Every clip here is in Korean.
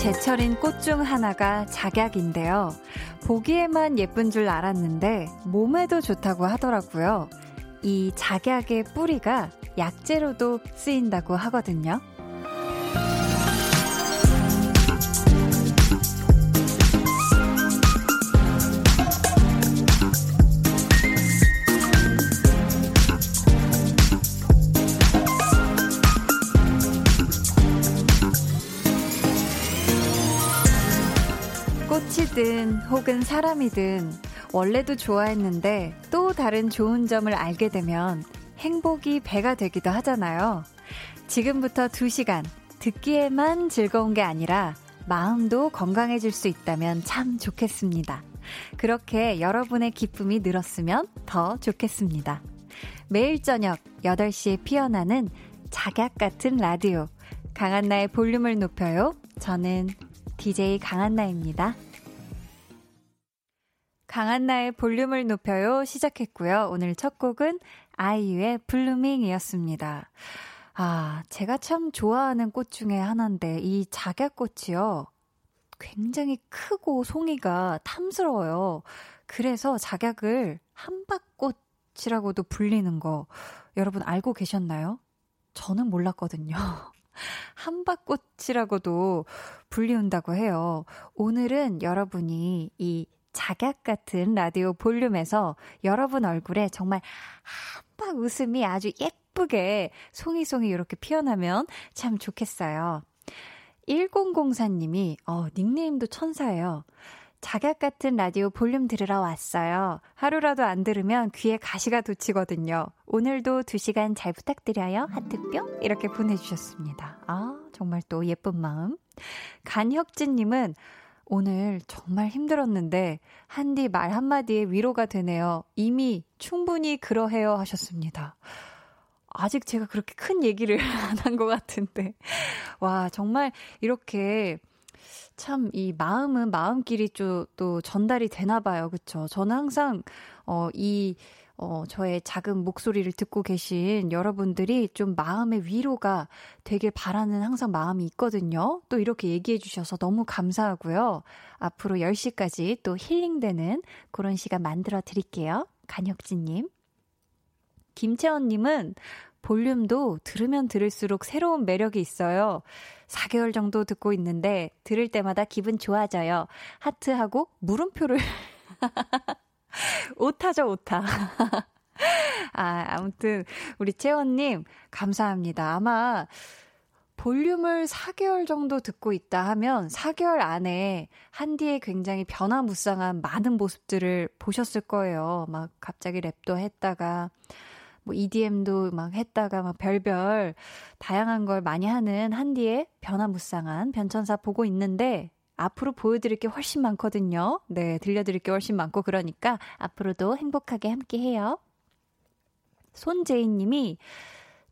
제철인 꽃 중 하나가 작약인데요. 보기에만 예쁜 줄 알았는데 몸에도 좋다고 하더라고요. 이 작약의 뿌리가 약재로도 쓰인다고 하거든요. 혹은 사람이든 원래도 좋아했는데 또 다른 좋은 점을 알게 되면 행복이 배가 되기도 하잖아요. 지금부터 2시간 듣기에만 즐거운 게 아니라 마음도 건강해질 수 있다면 참 좋겠습니다. 그렇게 여러분의 기쁨이 늘었으면 더 좋겠습니다. 매일 저녁 8시에 피어나는 작약 같은 라디오. 강한나의 볼륨을 높여요. 저는 DJ 강한나입니다. 강한나의 볼륨을 높여요 시작했고요. 오늘 첫 곡은 아이유의 블루밍이었습니다. 아, 제가 참 좋아하는 꽃 중에 하나인데 이 작약꽃이요. 굉장히 크고 송이가 탐스러워요. 그래서 작약을 한박꽃이라고도 불리는 거 여러분 알고 계셨나요? 저는 몰랐거든요. 한박꽃이라고도 불리운다고 해요. 오늘은 여러분이 이 작약 같은 라디오 볼륨에서 여러분 얼굴에 정말 한박 웃음이 아주 예쁘게 송이송이 이렇게 피어나면 참 좋겠어요. 1004님이, 어, 닉네임도 천사예요. 작약 같은 라디오 볼륨 들으러 왔어요. 하루라도 안 들으면 귀에 가시가 돋치거든요. 오늘도 2시간 잘 부탁드려요. 하트뿅? 이렇게 보내주셨습니다. 아, 정말 또 예쁜 마음. 간혁진님은 오늘 정말 힘들었는데 한디 말 한마디에 위로가 되네요. 이미 충분히 그러해요 하셨습니다. 아직 제가 그렇게 큰 얘기를 안 한 것 같은데. 와, 정말 이렇게 참 이 마음은 마음끼리 또, 또 전달이 되나 봐요. 그쵸? 저는 항상, 어, 이, 어, 저의 작은 목소리를 듣고 계신 여러분들이 좀 마음의 위로가 되길 바라는 항상 마음이 있거든요. 또 이렇게 얘기해 주셔서 너무 감사하고요. 앞으로 10시까지 또 힐링되는 그런 시간 만들어 드릴게요. 간혁진님. 김채원님은 볼륨도 들으면 들을수록 새로운 매력이 있어요. 4개월 정도 듣고 있는데 들을 때마다 기분 좋아져요. 하트하고 물음표를 오타죠, 오타. 아, 아무튼, 우리 채원님, 감사합니다. 아마, 볼륨을 4개월 정도 듣고 있다 하면 4개월 안에 한디의 굉장히 변화무쌍한 많은 모습들을 보셨을 거예요. 막 갑자기 랩도 했다가, 뭐 EDM도 막 했다가 막 별별 다양한 걸 많이 하는 한디의 변화무쌍한 변천사 보고 있는데 앞으로 보여드릴 게 훨씬 많거든요. 네, 들려드릴 게 훨씬 많고 그러니까 앞으로도 행복하게 함께 해요. 손재인 님이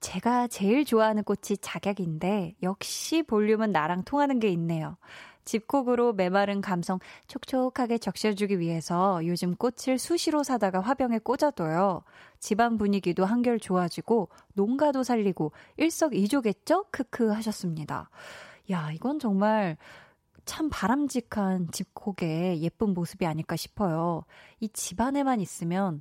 제가 제일 좋아하는 꽃이 작약인데 역시 볼륨은 나랑 통하는 게 있네요. 집콕으로 메마른 감성 촉촉하게 적셔주기 위해서 요즘 꽃을 수시로 사다가 화병에 꽂아둬요. 집안 분위기도 한결 좋아지고 농가도 살리고 일석이조겠죠? 크크 하셨습니다. 야, 이건 정말 참 바람직한 집콕의 예쁜 모습이 아닐까 싶어요. 이 집 안에만 있으면,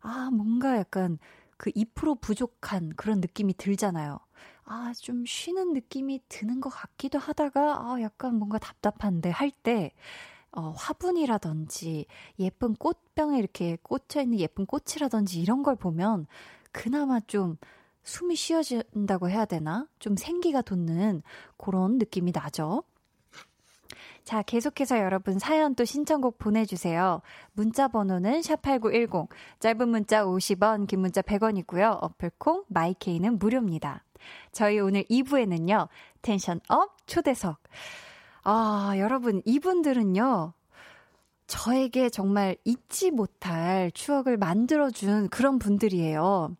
아, 뭔가 약간 그 2% 부족한 그런 느낌이 들잖아요. 아, 좀 쉬는 느낌이 드는 것 같기도 하다가, 아, 약간 뭔가 답답한데 할 때, 어, 화분이라든지 예쁜 꽃병에 이렇게 꽂혀 있는 예쁜 꽃이라든지 이런 걸 보면 그나마 좀 숨이 쉬어진다고 해야 되나? 좀 생기가 돋는 그런 느낌이 나죠. 자, 계속해서 여러분 사연 또 신청곡 보내주세요. 문자 번호는 샵8910, 짧은 문자 50원, 긴 문자 100원이고요. 어플콩, 마이케이는 무료입니다. 저희 오늘 2부에는요, tension up 초대석. 아, 여러분, 이분들은요, 저에게 정말 잊지 못할 추억을 만들어준 그런 분들이에요.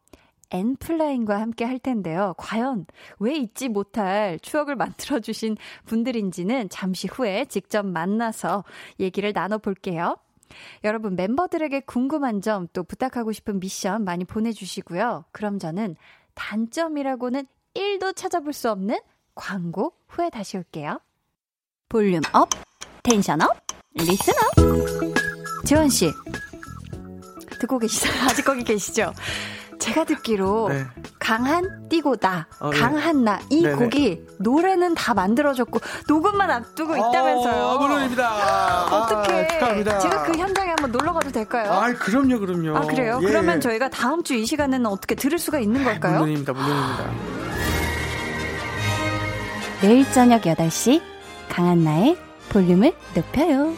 엔플라잉과 함께 할 텐데요. 과연 왜 잊지 못할 추억을 만들어주신 분들인지는 잠시 후에 직접 만나서 얘기를 나눠볼게요. 여러분 멤버들에게 궁금한 점 또 부탁하고 싶은 미션 많이 보내주시고요. 그럼 저는 단점이라고는 1도 찾아볼 수 없는 광고 후에 다시 올게요. Volume up, tension up, listen up. 재원 씨. 듣고 계시죠? 아직 거기 계시죠? 제가 듣기로 네. 강한 나, 어, 네. 강한 나, 이 네네. 곡이 노래는 다 만들어졌고 녹음만 앞두고 있다면서요. 어, 물론입니다. 어떻게? 아. 제가 그 현장에 한번 놀러 가도 될까요? 아, 그럼요, 그럼요. 아, 그래요? 예. 그러면 저희가 다음 주 이 시간에는 어떻게 들을 수가 있는 걸까요? 물론입니다, 물론입니다. 내일 저녁 8시 강한 나의 볼륨을 높여요.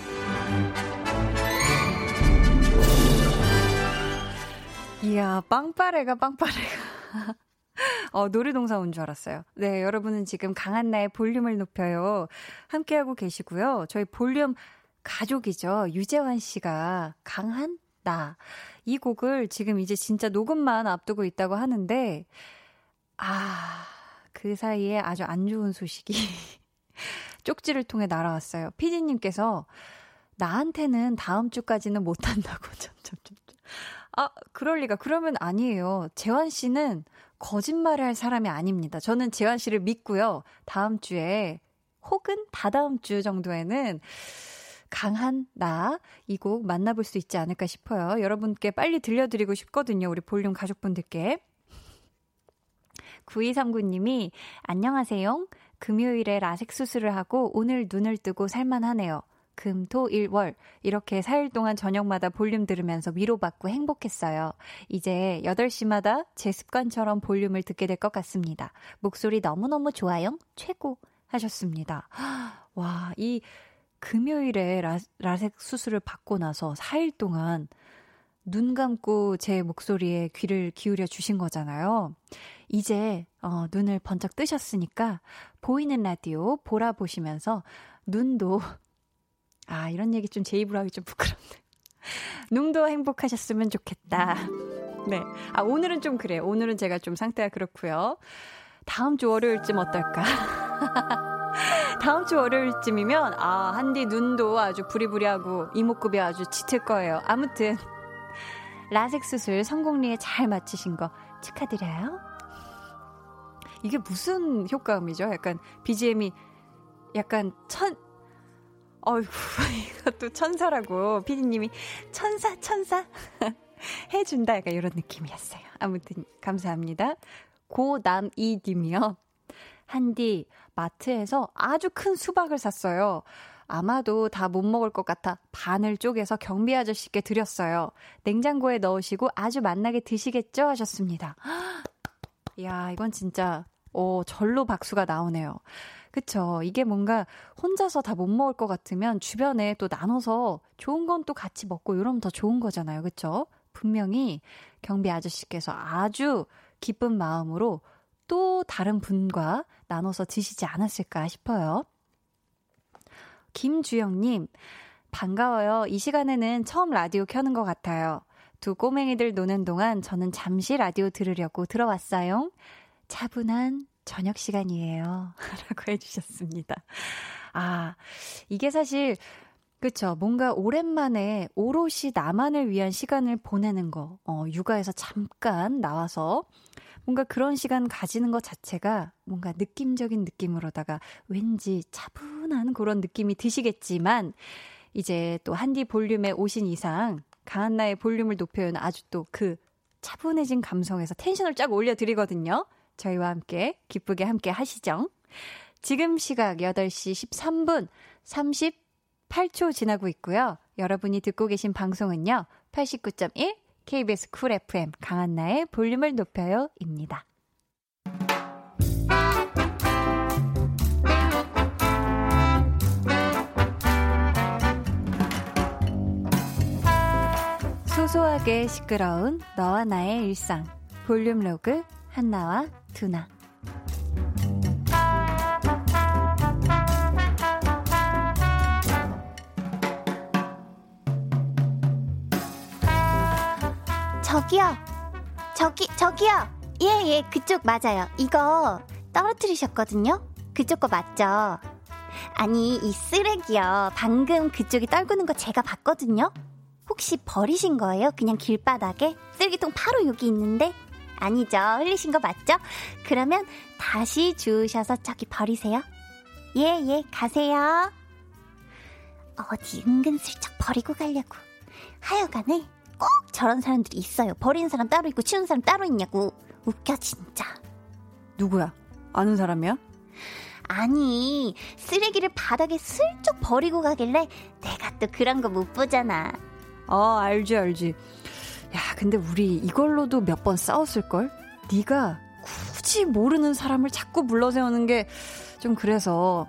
이야, 빵빠레가 빵빠레가. 어, 놀이동산 온 줄 알았어요. 네, 여러분은 지금 강한나의 볼륨을 높여요. 함께하고 계시고요. 저희 볼륨 가족이죠. 유재환 씨가 강한 나. 이 곡을 지금 이제 진짜 녹음만 앞두고 있다고 하는데, 아, 그 사이에 아주 안 좋은 소식이 쪽지를 통해 날아왔어요. 피디님께서 나한테는 다음 주까지는 못한다고, 점점점. 아, 그럴 리가. 그러면 아니에요. 재환 씨는 거짓말을 할 사람이 아닙니다. 저는 재환 씨를 믿고요. 다음 주에 혹은 다다음 주 정도에는 강한 나 이 곡 만나볼 수 있지 않을까 싶어요. 여러분께 빨리 들려드리고 싶거든요. 우리 볼륨 가족분들께. 9239님이 안녕하세요. 금요일에 라섹 수술을 하고 오늘 눈을 뜨고 살만하네요. 금, 토, 일, 월. 이렇게 4일 동안 저녁마다 볼륨 들으면서 위로받고 행복했어요. 이제 8시마다 제 습관처럼 볼륨을 듣게 될 것 같습니다. 목소리 너무너무 좋아요. 최고. 하셨습니다. 와, 이 금요일에 라, 라섹 수술을 받고 나서 4일 동안 눈 감고 제 목소리에 귀를 기울여 주신 거잖아요. 이제 어, 눈을 번쩍 뜨셨으니까 보이는 라디오 보라 보시면서 눈도 아, 이런 얘기 좀 제 입으로 하기 좀 부끄럽네. 눈도 행복하셨으면 좋겠다. 네. 아, 오늘은 좀 그래요. 오늘은 제가 좀 상태가 그렇고요. 다음 주 월요일쯤 어떨까? 다음 주 월요일쯤이면, 아, 한디 눈도 아주 부리부리하고 이목구비 아주 짙을 거예요. 아무튼, 라섹 수술 성공리에 잘 마치신 거 축하드려요. 이게 무슨 효과음이죠? 약간 BGM이 약간 천, 어이구, 이것도 천사라고 피디님이 천사, 천사 해준다. 약간 이런 느낌이었어요. 아무튼 감사합니다. 고남이 님이요. 한디, 마트에서 아주 큰 수박을 샀어요. 아마도 다 못 먹을 것 같아 반을 쪼개서 경비 아저씨께 드렸어요. 냉장고에 넣으시고 아주 맛나게 드시겠죠? 하셨습니다. 야, 이건 진짜, 어, 절로 박수가 나오네요. 그쵸. 이게 뭔가 혼자서 다 못 먹을 것 같으면 주변에 또 나눠서 좋은 건 또 같이 먹고 이러면 더 좋은 거잖아요. 그쵸? 분명히 경비 아저씨께서 아주 기쁜 마음으로 또 다른 분과 나눠서 드시지 않았을까 싶어요. 김주영님, 반가워요. 이 시간에는 처음 라디오 켜는 것 같아요. 두 꼬맹이들 노는 동안 저는 잠시 라디오 들으려고 들어왔어요. 차분한 저녁 시간이에요. 라고 해주셨습니다. 아, 이게 사실, 그쵸. 뭔가 오랜만에 오롯이 나만을 위한 시간을 보내는 거, 어, 육아에서 잠깐 나와서 뭔가 그런 시간 가지는 것 자체가 뭔가 느낌적인 느낌으로다가 왠지 차분한 그런 느낌이 드시겠지만, 이제 또 한디 볼륨에 오신 이상 강한나의 볼륨을 높여는 아주 또 그 차분해진 감성에서 tension을 쫙 올려드리거든요. 저희와 함께 기쁘게 함께 하시죠. 지금 시각 8시 13분 38초 지나고 있고요. 여러분이 듣고 계신 방송은요. 89.1 KBS Cool FM 강한나의 볼륨을 높여요 입니다. 소소하게 시끄러운 너와 나의 일상 볼륨 로그 한나와 두나 저기요. 저기, 저기요. 예, 예, 그쪽 맞아요. 이거 떨어뜨리셨거든요? 그쪽 거 맞죠? 아니, 이 쓰레기요. 방금 그쪽이 떨구는 거 제가 봤거든요? 혹시 버리신 거예요? 그냥 길바닥에? 쓰레기통 바로 여기 있는데? 아니죠. 흘리신 거 맞죠? 그러면 다시 주우셔서 저기 버리세요. 예, 예, 가세요. 어디 은근슬쩍 버리고 가려고. 하여간에 꼭 저런 사람들이 있어요. 버리는 사람 따로 있고 치우는 사람 따로 있냐고. 웃겨 진짜. 누구야? 아는 사람이야? 아니 쓰레기를 바닥에 슬쩍 버리고 가길래 내가 또 그런 거 못 보잖아. 어, 알지, 알지. 야, 근데 우리 이걸로도 몇 번 싸웠을 걸? 네가 굳이 모르는 사람을 자꾸 불러세우는 게 좀 그래서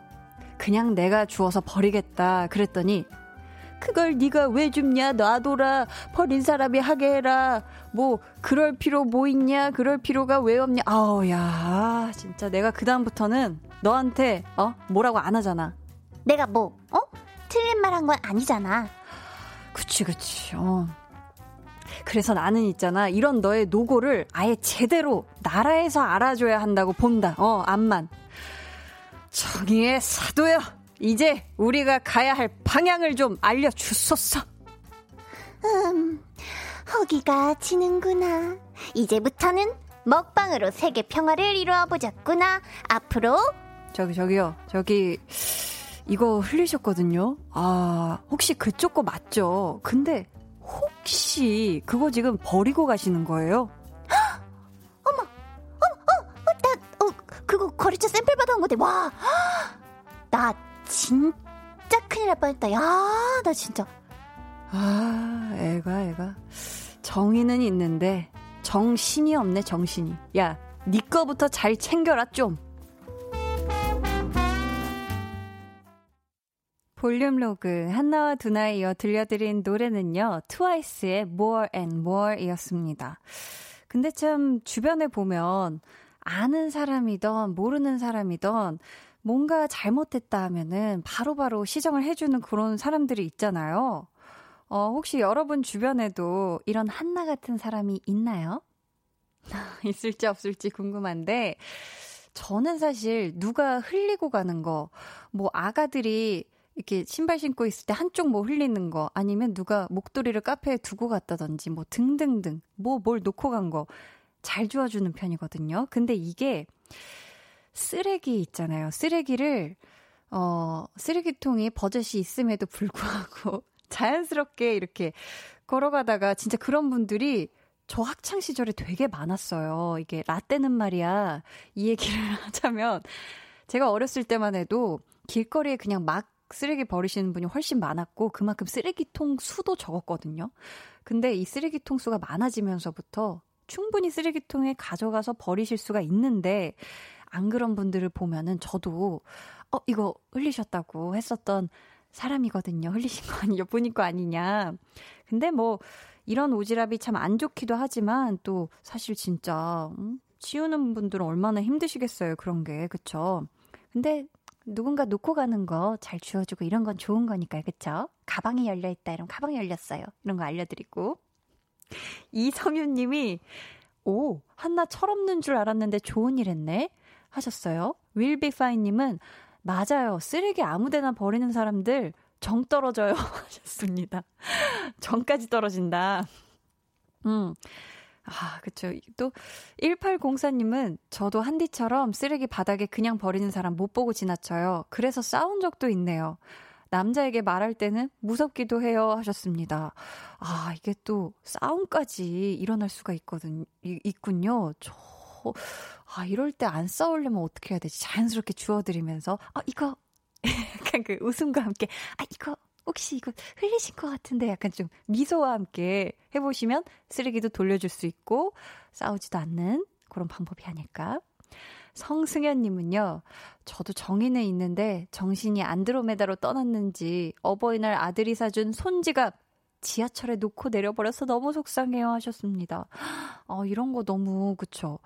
그냥 내가 주워서 버리겠다 그랬더니 그걸 네가 왜 줍냐? 놔둬라. 버린 사람이 하게 해라. 뭐 그럴 필요 뭐 있냐? 그럴 필요가 왜 없냐? 아우 야 진짜 내가 그 다음부터는 너한테 어? 뭐라고 안 하잖아. 내가 뭐 어? 틀린 말 한 건 아니잖아. 그치 그치. 어 그래서 나는 있잖아 이런 너의 노고를 아예 제대로 나라에서 알아줘야 한다고 본다. 어 암만. 정의의 사도여 이제 우리가 가야 할 방향을 좀 알려주소서. 음, 허기가 지는구나. 이제부터는 먹방으로 세계 평화를 이루어 보자꾸나. 앞으로? 저기 저기요. 저기 이거 흘리셨거든요. 아 혹시 그쪽 거 맞죠? 근데 혹시 그거 지금 버리고 가시는 거예요 나 어, 그거 거래처 샘플 받아온 건데 와. 나 진짜 큰일 날 뻔했다. 야, 나 진짜. 아, 애가, 애가. 정의는 있는데, 정신이 없네, 정신이. 야, 네 거부터 잘 챙겨라, 좀. 볼륨 로그, 한나와 두나 이어 들려드린 노래는요, 트와이스의 More and More 이었습니다. 근데 참, 주변에 보면, 아는 사람이던, 모르는 사람이던, 뭔가 잘못됐다 하면은 바로 바로 시정을 해주는 그런 사람들이 있잖아요. 어, 혹시 여러분 주변에도 이런 한나 같은 사람이 있나요? 있을지 없을지 궁금한데, 저는 사실 누가 흘리고 가는 거, 뭐 아가들이 이렇게 신발 신고 있을 때 한쪽 뭐 흘리는 거, 아니면 누가 목도리를 카페에 두고 갔다든지, 뭐 등등등, 뭐 뭘 놓고 간 거, 잘 주워주는 편이거든요. 근데 이게 쓰레기 있잖아요. 쓰레기를, 어, 쓰레기통이 버젓이 있음에도 불구하고 자연스럽게 이렇게 걸어가다가 진짜 그런 분들이 저 학창 시절에 되게 많았어요. 이게 라떼는 말이야. 이 얘기를 하자면 제가 어렸을 때만 해도 길거리에 그냥 막 쓰레기 버리시는 분이 훨씬 많았고 그만큼 쓰레기통 수도 적었거든요. 근데 이 쓰레기통 수가 많아지면서부터 충분히 쓰레기통에 가져가서 버리실 수가 있는데 안 그런 분들을 보면은 저도 어 이거 흘리셨다고 했었던 사람이거든요. 흘리신 거 아니냐, 보니 거 아니냐. 근데 뭐 이런 오지랖이 참 안 좋기도 하지만 또 사실 진짜 음, 치우는 분들은 얼마나 힘드시겠어요. 그런 게 그쵸? 근데 누군가 놓고 가는 거 잘 주워주고 이런 건 좋은 거니까요. 그쵸? 가방이 열려있다. 이러면 가방이 열렸어요. 이런 거 알려드리고. 이성윤 님이, 오, 한나 철없는 줄 알았는데 좋은 일 했네? 하셨어요. 윌비파이 님은, 맞아요. 쓰레기 아무 데나 버리는 사람들 정 떨어져요. 하셨습니다. 정까지 떨어진다. 음. 아, 그쵸. 또, 1804님은 저도 한디처럼 쓰레기 바닥에 그냥 버리는 사람 못 보고 지나쳐요. 그래서 싸운 적도 있네요. 남자에게 말할 때는 무섭기도 해요. 하셨습니다. 아, 이게 또 싸움까지 일어날 수가 있거든, 이, 있군요. 저, 아, 이럴 때 안 싸우려면 어떻게 해야 되지? 자연스럽게 주워드리면서, 아, 이거, 약간 그 웃음과 함께, 아, 이거, 혹시 이거 흘리신 것 같은데 약간 좀 미소와 함께 해보시면 쓰레기도 돌려줄 수 있고 싸우지도 않는 그런 방법이 아닐까. 성승현님은요, 저도 정의는 있는데 정신이 안드로메다로 떠났는지 어버이날 아들이 사준 손지갑 지하철에 놓고 내려버려서 너무 속상해요 하셨습니다. 어, 이런 거 너무, 그쵸.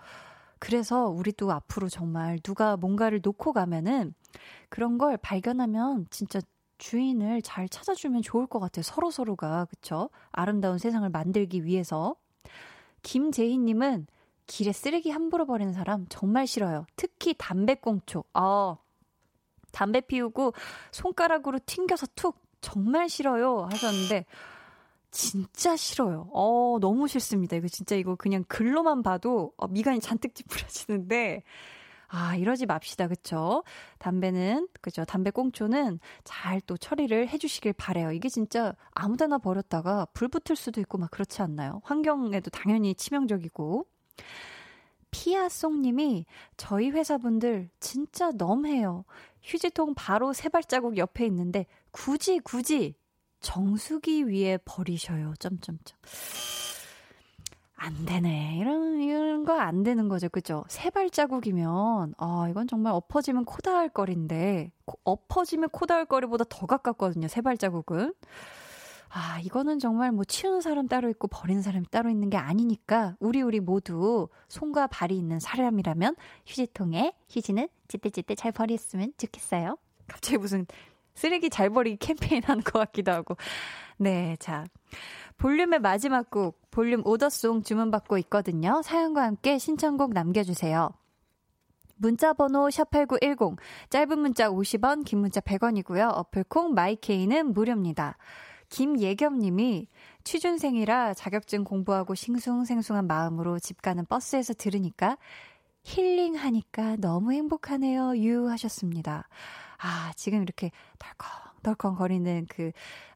그래서 우리도 앞으로 정말 누가 뭔가를 놓고 가면은 그런 걸 발견하면 진짜 주인을 잘 찾아주면 좋을 것 같아요. 서로서로가. 그쵸? 아름다운 세상을 만들기 위해서. 김재희님은 길에 쓰레기 함부로 버리는 사람 정말 싫어요. 특히 담배꽁초. 어, 담배 피우고 손가락으로 튕겨서 툭 정말 싫어요 하셨는데 진짜 싫어요. 어, 너무 싫습니다. 이거 진짜 이거 그냥 글로만 봐도 어, 미간이 잔뜩 찌푸려지는데 아, 이러지 맙시다. 그쵸? 담배는, 그죠? 담배 꽁초는 잘 또 처리를 해주시길 바래요. 이게 진짜 아무 데나 버렸다가 불 붙을 수도 있고 막 그렇지 않나요? 환경에도 당연히 치명적이고. 피아송님이 저희 회사분들 진짜 너무해요. 휴지통 바로 세 발자국 옆에 있는데 굳이 굳이 정수기 위에 버리셔요. 점점점. 안 되네. 이런, 이런 거 안 되는 거죠. 그죠? 세 발자국이면, 아, 이건 정말 엎어지면 코 닿을 거리인데, 엎어지면 코 닿을 거리보다 더 가깝거든요. 세 발자국은. 아, 이거는 정말 뭐 치우는 사람 따로 있고 버리는 사람이 따로 있는 게 아니니까 우리 우리 모두 손과 발이 있는 사람이라면 휴지통에 휴지는 찌떼찌떼 잘 버렸으면 좋겠어요. 갑자기 무슨 쓰레기 잘 버리기 캠페인 하는 것 같기도 하고. 네, 자. 볼륨의 마지막 곡, 볼륨 오더송 주문받고 있거든요. 사연과 함께 신청곡 남겨주세요. 문자번호 샵8910, 짧은 문자 50원, 긴 문자 100원이고요. 어플콩 마이케이는 무료입니다. 김예겸 님이 취준생이라 자격증 공부하고 싱숭생숭한 마음으로 집 가는 버스에서 들으니까 힐링하니까 너무 행복하네요. 유 하셨습니다. 아, 지금 이렇게 덜컹덜컹 거리는 그,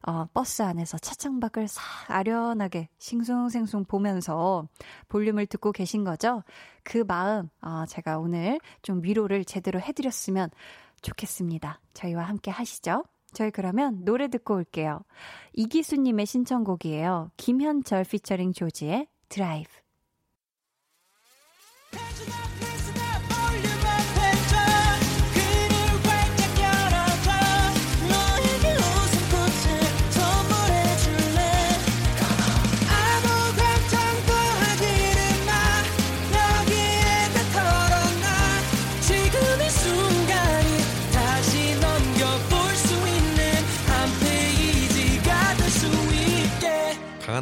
어, 버스 안에서 차창 밖을 싹 아련하게 싱숭생숭 보면서 볼륨을 듣고 계신 거죠? 그 마음, 어, 제가 오늘 좀 위로를 제대로 해드렸으면 좋겠습니다. 저희와 함께 하시죠. 저희 그러면 노래 듣고 올게요. 이기수님의 신청곡이에요. 김현철 피처링 조지의 드라이브.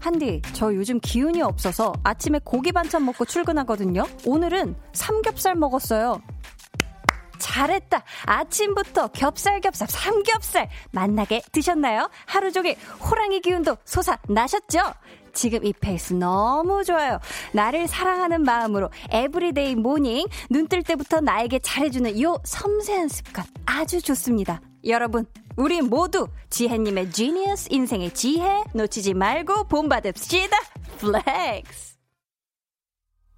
한디, 저 요즘 기운이 없어서 아침에 고기 반찬 먹고 출근하거든요. 오늘은 삼겹살 먹었어요. 잘했다. 아침부터 겹살겹살 삼겹살 만나게 드셨나요? 하루 종일 호랑이 기운도 솟아나셨죠? 지금 이 페이스 너무 좋아요. 나를 사랑하는 마음으로 everyday morning 눈 뜰 때부터 나에게 잘해주는 요 섬세한 습관 아주 좋습니다. 여러분 우리 모두 지혜님의 genius 인생의 지혜 놓치지 말고 본받읍시다. Flex.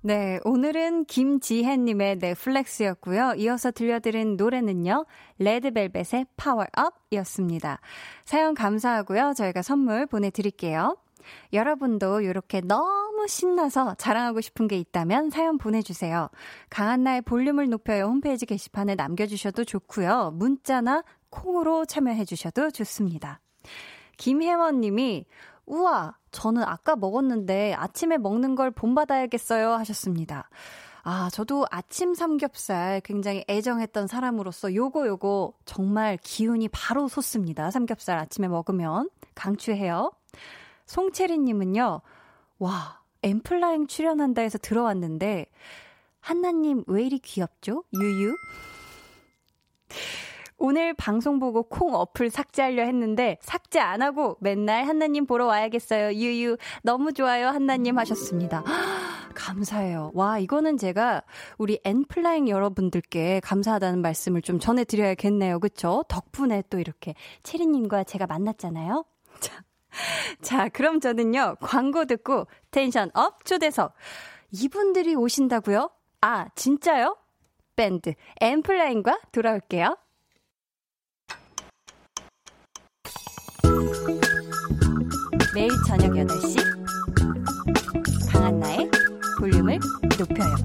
네, 오늘은 김지혜님의 네 flex였고요. 이어서 들려드린 노래는요, 레드벨벳의 Power Up이었습니다. 사연 감사하고요. 저희가 선물 보내드릴게요. 여러분도 이렇게 너무 신나서 자랑하고 싶은 게 있다면 사연 보내주세요. 강한나의 볼륨을 높여요 홈페이지 게시판에 남겨주셔도 좋고요. 문자나 콩으로 참여해 주셔도 좋습니다. 김혜원 님이 우와, 저는 아까 먹었는데 아침에 먹는 걸 본받아야겠어요 하셨습니다. 아, 저도 아침 삼겹살 굉장히 애정했던 사람으로서 요거 요거 정말 기운이 바로 솟습니다. 삼겹살 아침에 먹으면 강추해요. 송채리 님은요. 와, 엠플라잉 출연한다 해서 들어왔는데 한나 님 왜 이리 귀엽죠? 유유. 오늘 방송 보고 콩 어플 삭제하려 했는데 삭제 안 하고 맨날 한나님 보러 와야겠어요. 유유. 너무 좋아요. 한나님 하셨습니다. 감사해요. 와, 이거는 제가 우리 엔플라잉 여러분들께 감사하다는 말씀을 좀 전해드려야겠네요. 그쵸? 덕분에 또 이렇게 체리님과 제가 만났잖아요. 자, 자, 그럼 저는요, 광고 듣고 tension up 초대석. 이분들이 오신다고요? 아, 진짜요? 밴드 엠플라잉과 돌아올게요. 매일 저녁 8시 강한나의 볼륨을 높여요.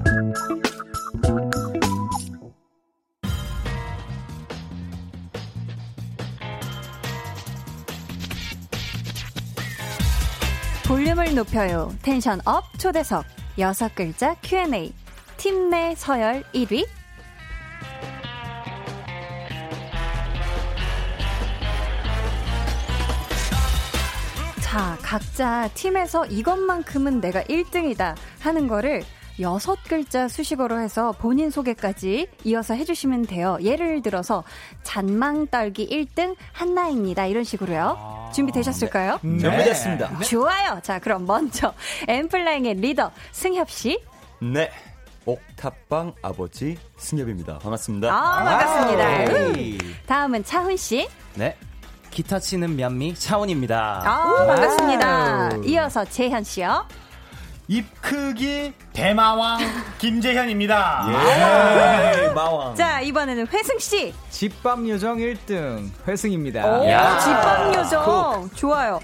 볼륨을 높여요. tension up 초대석 여섯 글자 Q&A 팀 내 서열 1위 자, 각자 팀에서 이것만큼은 내가 1등이다 하는 거를 여섯 글자 수식어로 해서 본인 소개까지 이어서 해주시면 돼요. 예를 들어서 잔망떨기 1등 한나입니다. 이런 식으로요. 아, 준비되셨을까요? 네. 준비됐습니다. 좋아요. 자, 그럼 먼저 엠플라잉의 리더 승협 씨. 네. 옥탑방 아버지 승엽입니다. 반갑습니다. 아, 반갑습니다. 에이. 음. 다음은 차훈 씨. 네. 기타 치는 미얀미 차원입니다. 아, 반갑습니다. 이어서 재현 씨요. 입 크기 대마왕 김재현입니다. 예. 마왕. 자, 이번에는 회승 씨. 집밥 요정 1등 회승입니다. 오, 야. 집밥 요정. 좋아요.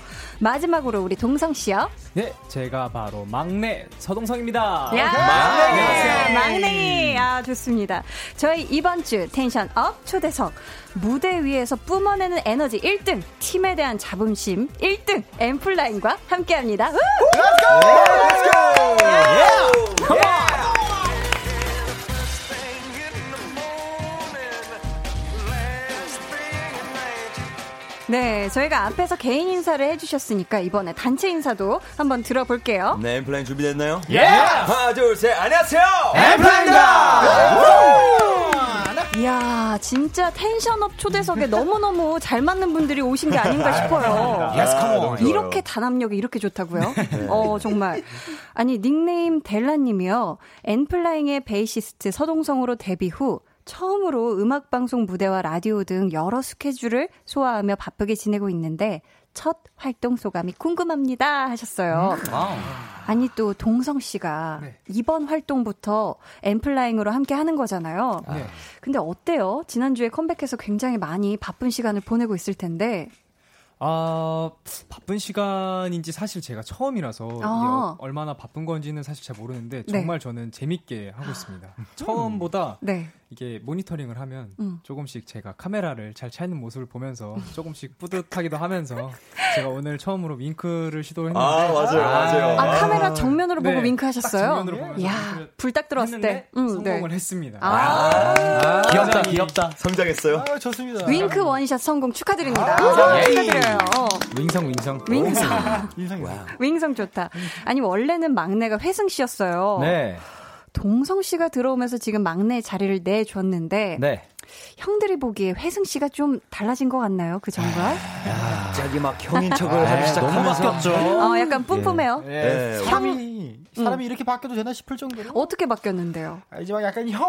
마지막으로 우리 동성 씨요. 네, 제가 바로 막내 서동성입니다. 야, 막내. 막내. 아, 좋습니다. 저희 이번 주 tension up 초대석. 무대 위에서 뿜어내는 에너지 1등, 팀에 대한 자부심 1등, 엔플라잉과 함께 합니다. 네, 저희가 앞에서 개인 인사를 해주셨으니까 이번에 단체 인사도 한번 들어볼게요. 네, 엔플라잉 준비됐나요? 예! 하나, 둘, 셋. 안녕하세요. 이야, 진짜 tension up 초대석에 너무너무 잘 맞는 분들이 오신 게 아닌가 싶어요. On. 이렇게 단합력이 이렇게 좋다고요? 어, 정말. 아니, 닉네임 델라님이요. 엔플라잉의 베이시스트 서동성으로 데뷔 후 처음으로 음악방송 무대와 라디오 등 여러 스케줄을 소화하며 바쁘게 지내고 있는데 첫 활동 소감이 궁금합니다 하셨어요. 아니 또 동성 씨가 이번 활동부터 엠플라잉으로 함께 하는 거잖아요. 근데 어때요? 지난주에 컴백해서 굉장히 많이 바쁜 시간을 보내고 있을 텐데. 아, 바쁜 시간인지 사실 제가 처음이라서 아. 어- 얼마나 바쁜 건지는 사실 잘 모르는데 네. 정말 저는 재밌게 하고 있습니다. 처음보다 네. 이게 모니터링을 하면 음. 조금씩 제가 카메라를 잘 찾는 모습을 보면서 조금씩 뿌듯하기도 하면서 제가 오늘 처음으로 윙크를 시도했는데 아, 맞아요, 맞아요. 아, 카메라 정면으로 네, 보고 윙크 딱 하셨어요? 정면으로 보면서 야, 윙크를 불딱 들어왔을 때. 음, 성공을 네. 했습니다. 아, 귀엽다, 귀엽다. 성장했어요? 아, 좋습니다. 윙크 원샷 성공 축하드립니다. 아, 어, 축하드려요. 어, 윙성 윙성. 윙성. 인상이 윙성 좋다. 아니, 원래는 막내가 회승 씨였어요. 네. 동성 씨가 들어오면서 지금 막내 자리를 내줬는데 네. 형들이 보기에 회승 씨가 좀 달라진 것 같나요? 그 전과? 갑자기 막 형인 척을 하기 시작하면서. 어, 약간 뿜뿜해요. 네. 사람이 사람이 이렇게 바뀌어도 되나 싶을 정도로 어떻게 바뀌었는데요? 아, 이제 막 약간 형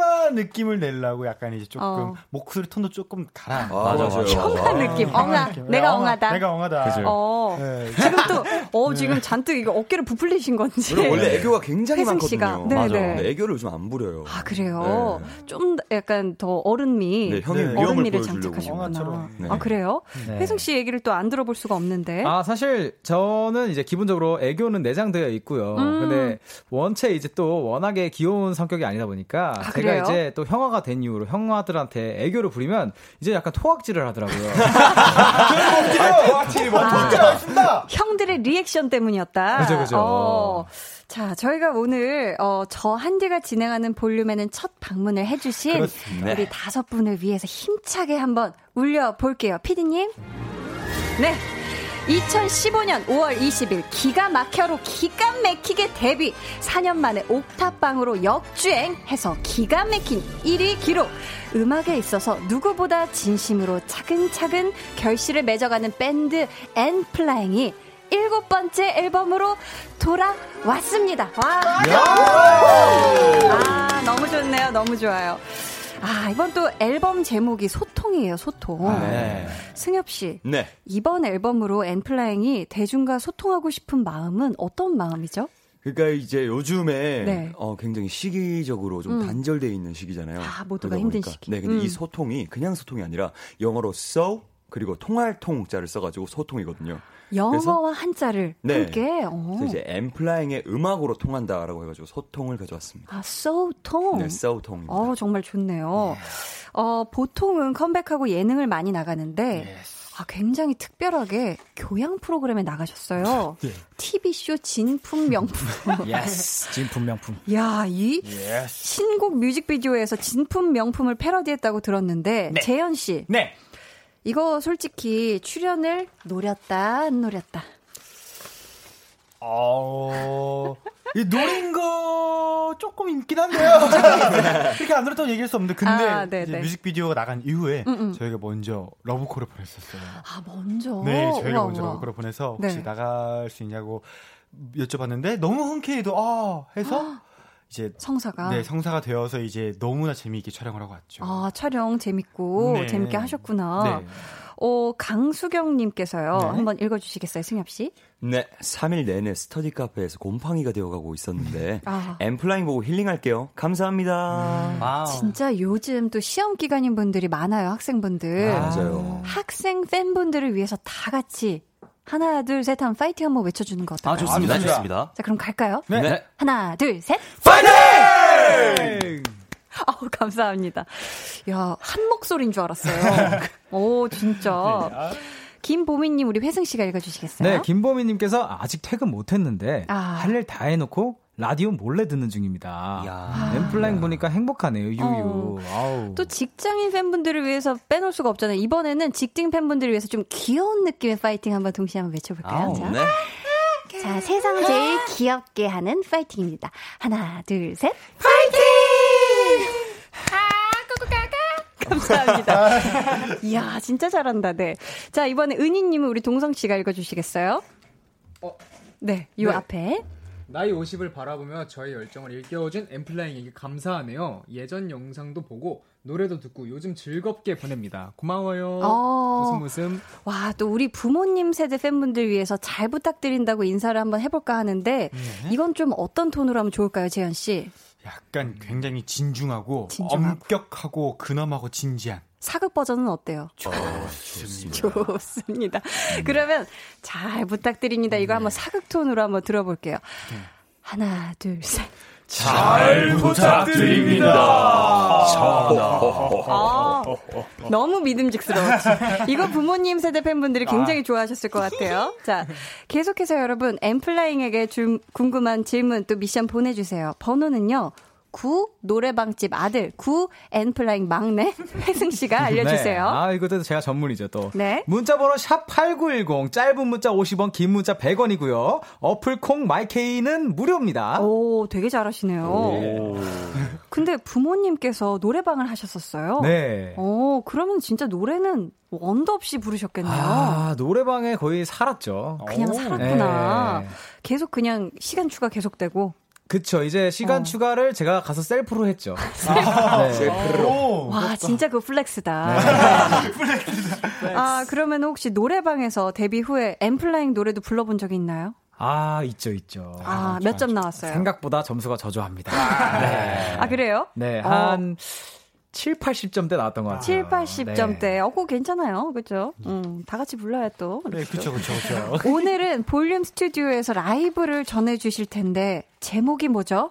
아 느낌을 내려고 약간 이제 조금 어. 목소리 톤도 조금 가라. 아, 맞아, 맞아요. 형한 느낌. 엉아. 느낌. 내가 엉아, 엉하다. 내가 엉하다. 그죠. 어. 네. 지금 또, 어, 지금 잔뜩 이거 어깨를 부풀리신 건지. 원래, 애교가 굉장히 많거든요. 씨가. 네, 맞아. 네. 애교를 요즘 안 부려요. 아, 그래요? 좀 약간 더 어른미. 네, 형의 네. 어른미를. 장착하셨구나. 네. 아, 그래요? 네. 혜승 씨 얘기를 또 안 들어볼 수가 없는데. 아, 사실 저는 이제 기본적으로 애교는 내장되어 있고요. 음. 근데 원체 이제 또 워낙에 귀여운 성격이 아니다 보니까 제가 그래요? 이제 또 형아가 된 이후로 형아들한테 애교를 부리면 이제 약간 토악질을 하더라고요. 확실히 뭐 진짜 있습니다. 형들의 리액션 때문이었다. 그죠, 그죠. 어. 자, 저희가 오늘 어, 저 한디가 진행하는 볼륨에는 첫 방문을 해주신 그렇습니다. 우리 다섯 분을 위해서 힘차게 한번 울려 볼게요, 피디님. 네. 2015년 5월 20일 기가 막혀로 기가 막히게 데뷔 4년 만에 옥탑방으로 역주행해서 기가 막힌 1위 기록 음악에 있어서 누구보다 진심으로 차근차근 결실을 맺어가는 밴드 엔플라잉이 일곱 번째 앨범으로 돌아왔습니다. 와. 아, 너무 좋네요. 너무 좋아요. 아, 이번 또 앨범 제목이 소통이에요, 소통. 네. 승엽 씨, 네. 이번 앨범으로 엔플라잉이 대중과 소통하고 싶은 마음은 어떤 마음이죠? 그러니까 이제 요즘에 네. 어, 굉장히 시기적으로 좀 음. 단절돼 있는 시기잖아요. 아, 모두가 힘든 보니까. 시기. 네, 근데 음. 이 소통이 그냥 소통이 아니라 영어로 so 그리고 통할 통자를 써가지고 소통이거든요. 영어와 한자를 네. 함께. 어. 그래서 이제 엔플라잉의 음악으로 통한다라고 해가지고 소통을 가져왔습니다. 아, 소통. 네, 통입니다. 어, 정말 좋네요. 어, 보통은 컴백하고 예능을 많이 나가는데, 아, 굉장히 특별하게 교양 프로그램에 나가셨어요. TV쇼 진품 명품. yes. 진품 명품. 야, 이 yes. 신곡 뮤직비디오에서 진품 명품을 패러디했다고 들었는데, 재현 씨. 네. 이거 솔직히 출연을 노렸다, 안 노렸다. 어, 이 노린 거 조금 있긴 한데요. 그렇게 안 들었다고 얘기할 수 없는데, 근데 아, 네, 네. 뮤직비디오가 나간 이후에 음, 음. 저희가 먼저 러브콜을 보냈었어요. 아, 먼저. 네, 저희가 우와, 먼저 우와. 러브콜을 보내서 혹시 네. 나갈 수 있냐고 여쭤봤는데 너무 흔쾌히도 아 해서 이제 성사가. 네 성사가 되어서 이제 너무나 재미있게 촬영을 하고 왔죠. 아, 촬영 재밌고 네. 재밌게 하셨구나. 네. 어, 강수경님께서요. 네. 한번 읽어주시겠어요, 승협 씨? 네, 3일 내내 스터디 카페에서 곰팡이가 되어가고 있었는데 아. 엔플라잉 보고 힐링할게요. 감사합니다. wow. 진짜 요즘 또 시험 기간인 분들이 많아요, 학생분들. 맞아요. 학생 팬분들을 위해서 다 같이 하나, 둘, 셋 하면 파이팅 한번 외쳐주는 거 어떨까요? 아, 좋습니다. 아, 좋습니다. 좋습니다. 자, 그럼 갈까요? 네. 네. 하나, 둘, 셋. 아우, 감사합니다. 야, 한 목소리인 줄 알았어요. 오, 진짜. 김보미님, 우리 회승 씨가 읽어주시겠어요? 네, 김보미님께서 아직 퇴근 못했는데 아. 할일 다 해놓고 라디오 몰래 듣는 중입니다. 야. 엠플라잉 보니까 행복하네요. 유유. 어. 또 직장인 팬분들을 위해서 빼놓을 수가 없잖아요. 이번에는 직장 팬분들을 위해서 좀 귀여운 느낌의 파이팅 한번 동시에 한번 외쳐볼까요? 아우, 자. 네. 자, 세상 제일 귀엽게 하는 파이팅입니다. 하나, 둘, 셋. 감사합니다. 이야, 진짜 잘한다, 네. 자, 이번에 은희님은 우리 동성 씨가 읽어주시겠어요? 어. 네, 요 네. 앞에. 나이 50을 바라보며 저의 열정을 일깨워준 엠플라잉에게 감사하네요. 예전 영상도 보고 노래도 듣고 요즘 즐겁게 보냅니다. 고마워요. 어. 웃음 웃음. 와, 또 우리 부모님 세대 팬분들 위해서 잘 부탁드린다고 인사를 한번 해볼까 하는데, 네. 이건 좀 어떤 톤으로 하면 좋을까요, 재현 씨? 약간 굉장히 진중하고, 진중하고. 엄격하고 근엄하고 진지한. 사극 버전은 어때요? 좋습니다. 그러면 잘 부탁드립니다. 이거 한번 사극 톤으로 한번 들어볼게요. 하나, 둘, 셋. 잘 부탁드립니다. 아, 너무 믿음직스러웠지. 이거 부모님 세대 팬분들이 굉장히 좋아하셨을 것 같아요. 자, 계속해서 여러분, 엔플라잉에게 좀 궁금한 질문 또 미션 보내주세요. 번호는요. 9 노래방집 아들 9 엔플라잉 막내 회승 씨가 네. 알려주세요. 아, 이것도 제가 전문이죠, 또. 네. 문자번호 샵 8910, 짧은 문자 50원, 긴 문자 100원이고요. 어플 콩 마이케이는 무료입니다. 오, 되게 잘하시네요. 근데 부모님께서 노래방을 하셨었어요. 네. 어, 그러면 진짜 노래는 원도 없이 부르셨겠네요. 아, 노래방에 거의 살았죠. 그냥 살았구나. 네. 계속 그냥 시간 추가 계속되고. 그쵸. 이제 시간 어. 추가를 제가 가서 셀프로 했죠. 아, 네. 오! 와, 진짜 그 플렉스다. 네. 아, 그러면 혹시 노래방에서 데뷔 후에 엠플라잉 노래도 불러본 적이 있나요? 아, 있죠, 있죠. 아, 몇 점 나왔어요? 생각보다 점수가 저조합니다. 네. 아, 그래요? 네, 어. 한 7, 80점대 나왔던 것 같아요. 7, 80점대. 네. 어, 그거 괜찮아요. 그죠? 음, 다 같이 불러야 또. 네, 그쵸, 그쵸, 그쵸. 오늘은 볼륨 스튜디오에서 라이브를 전해주실 텐데, 제목이 뭐죠?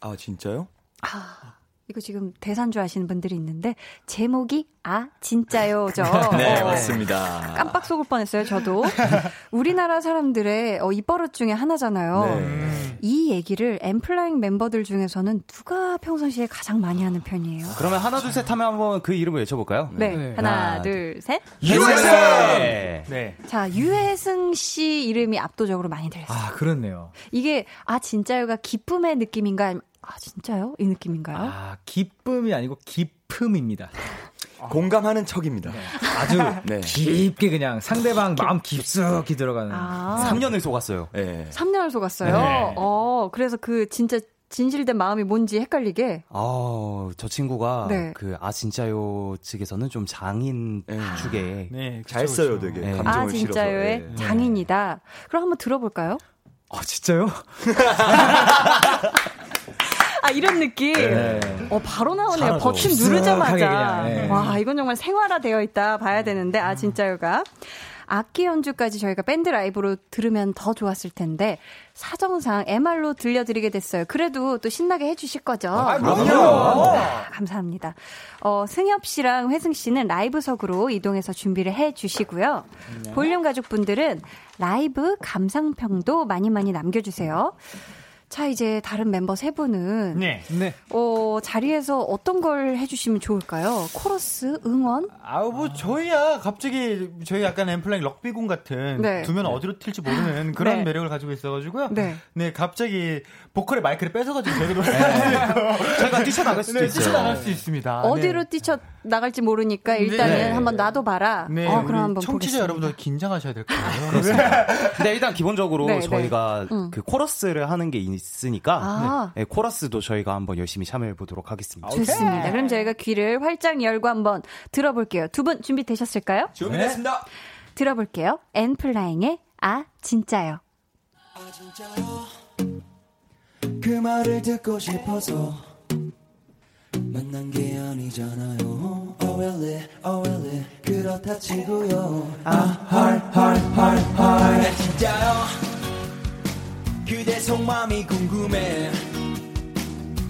아, 진짜요? 아, 이거 지금 대산주 하시는 분들이 있는데, 제목이 아, 진짜요죠. 네, 어. 맞습니다. 깜빡 속을 뻔했어요, 저도. 우리나라 사람들의 어, 입버릇 중에 하나잖아요. 네. 이 얘기를 엠플라잉 멤버들 중에서는 누가 평상시에 가장 많이 하는 편이에요? 그러면 하나, 둘, 셋 하면 한번 그 이름을 외쳐볼까요? 네. 네. 하나, 하나, 둘, 셋. USA! 네. 자, 유혜승 씨 이름이 압도적으로 많이 들렸어요. 아, 그렇네요. 이게, 아, 진짜요가 기쁨의 느낌인가? 아, 진짜요? 이 느낌인가요? 아, 기쁨이 아니고 기품입니다. 공감하는 척입니다. 아주 네. 깊게 그냥 상대방 마음 깊숙이 들어가는. 아, 3년을 속았어요. 네. 3년을 속았어요. 네. 어, 그래서 그 진짜 진실된 마음이 뭔지 헷갈리게. 아, 저 친구가 네. 그아 진짜요 측에서는 좀 장인 네. 축에 네, 잘 그쵸, 써요. 되게. 네. 감정을 아, 실어서. 진짜요의 네. 장인이다. 그럼 한번 들어볼까요? 아, 진짜요? 아, 이런 느낌. 네. 어, 바로 나오네요. 버튼 누르자마자. 네. 와, 이건 정말 생활화되어 있다 봐야 되는데, 아, 진짜요가. 악기 연주까지 저희가 밴드 라이브로 들으면 더 좋았을 텐데, 사정상 MR로 들려드리게 됐어요. 그래도 또 신나게 해주실 거죠? 아, 그럼요. 아, 감사합니다. 어, 승엽 씨랑 회승 씨는 라이브석으로 이동해서 준비를 해 주시고요. 볼륨 가족분들은 라이브 감상평도 많이 많이 남겨주세요. 자, 이제 다른 멤버 세 분은 네. 네. 어, 자리에서 어떤 걸 해주시면 좋을까요? 코러스, 응원? 아우 뭐 저희야 갑자기 저희 약간 엠플라잉 럭비공 같은 네. 두면 어디로 튈지 모르는 그런 네. 매력을 가지고 있어가지고요. 네. 네 갑자기 보컬의 마이크를 뺏어가지고 저희가 노래 저희가 뛰쳐나갈 수도 네, 있어요. 뛰쳐나갈 수 있습니다. 어디로 뛰쳐 나갈지 모르니까 일단은 네. 한번 놔둬봐라. 네, 어, 그럼 한번 청취자 보겠습니다. 여러분들 긴장하셔야 될 거예요. 근데 일단 기본적으로 네, 네. 저희가 음. 그 코러스를 하는 게 있으니까 아. 네, 코러스도 저희가 한번 열심히 참여해 보도록 하겠습니다. 좋습니다. 그럼 저희가 귀를 활짝 열고 한번 들어볼게요. 두 분 준비되셨을까요? 준비됐습니다. 들어볼게요. 엔플라잉의 아 진짜요. 그 말을 듣고 싶어서 만난 게 아니잖아요 Oh really, oh really 그렇다 치고요 아 heart, heart, heart, heart 진짜요 그대 속마음이 궁금해.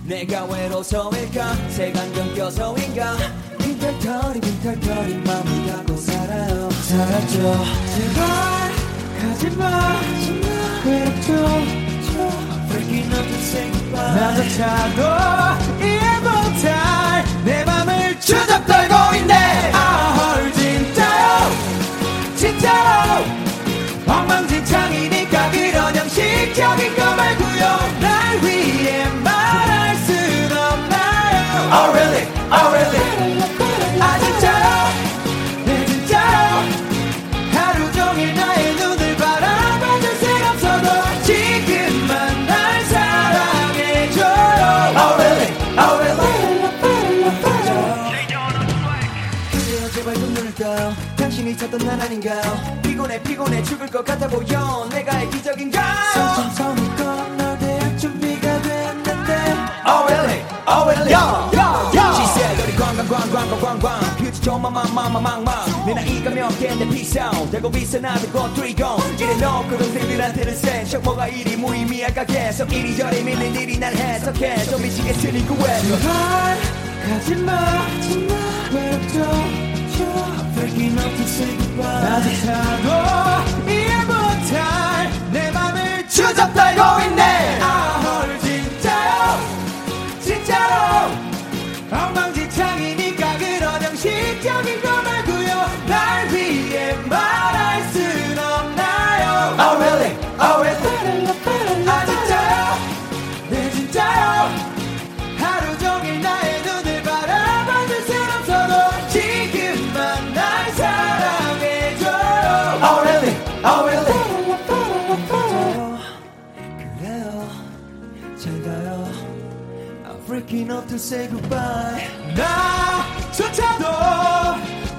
내가 외로워서일까? 색안경 껴서인가? 빈털터리 빈털터리 마음을 갖고 살아요. 살았죠. 제발 가지마. 외롭죠. Freaking up to say goodbye 나조차도 이해 못할 내 맘을 추적 떨고 있네 형식적인 거 말고요. 날 위해 말할 순 없나요? Oh really, oh really? 아 진짜요 네 진짜요 하루 종일 나의 눈을 바라봐줄 새 없어도 지금만 날 사랑해줘요 Oh really, oh really? 제발 좀 눈을 떠요 당신이 찾던 난 아닌가요 피곤해 피곤해 죽을 것 같아 보여. 내가 이기적인가요 성심성이 건너 대학 준비가 됐는데. Oh really, oh really? Yo, yo, yo. She said 우리 관광관광관광광 퓨처 조마마마마망망 내 나이가 몇 개인데 피싸움 대고 비싸 나도 꽃들이고 이래 놓고 동생들한테는 센척 뭐가 이리 무의미할까 계속. 이리저리 믿는 일이 날 해석해. 좀 미치겠으니 구해줘 가지마 정말 외롭죠 추적 떨고 있네 Up to say goodbye. 나조차도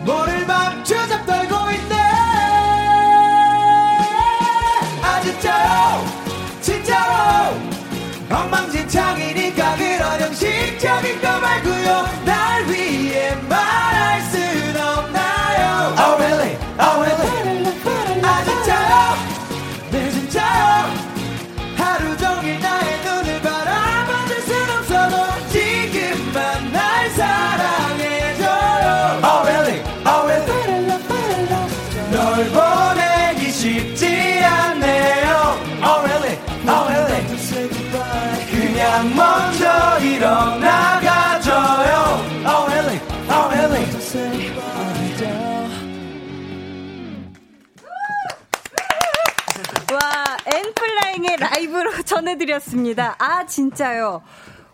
모를 맘 추적 떨고 있네. 아 진짜로 진짜로 엉망진창이니까 그런 형식적인 거 말고요 라이브로 전해드렸습니다. 아, 진짜요.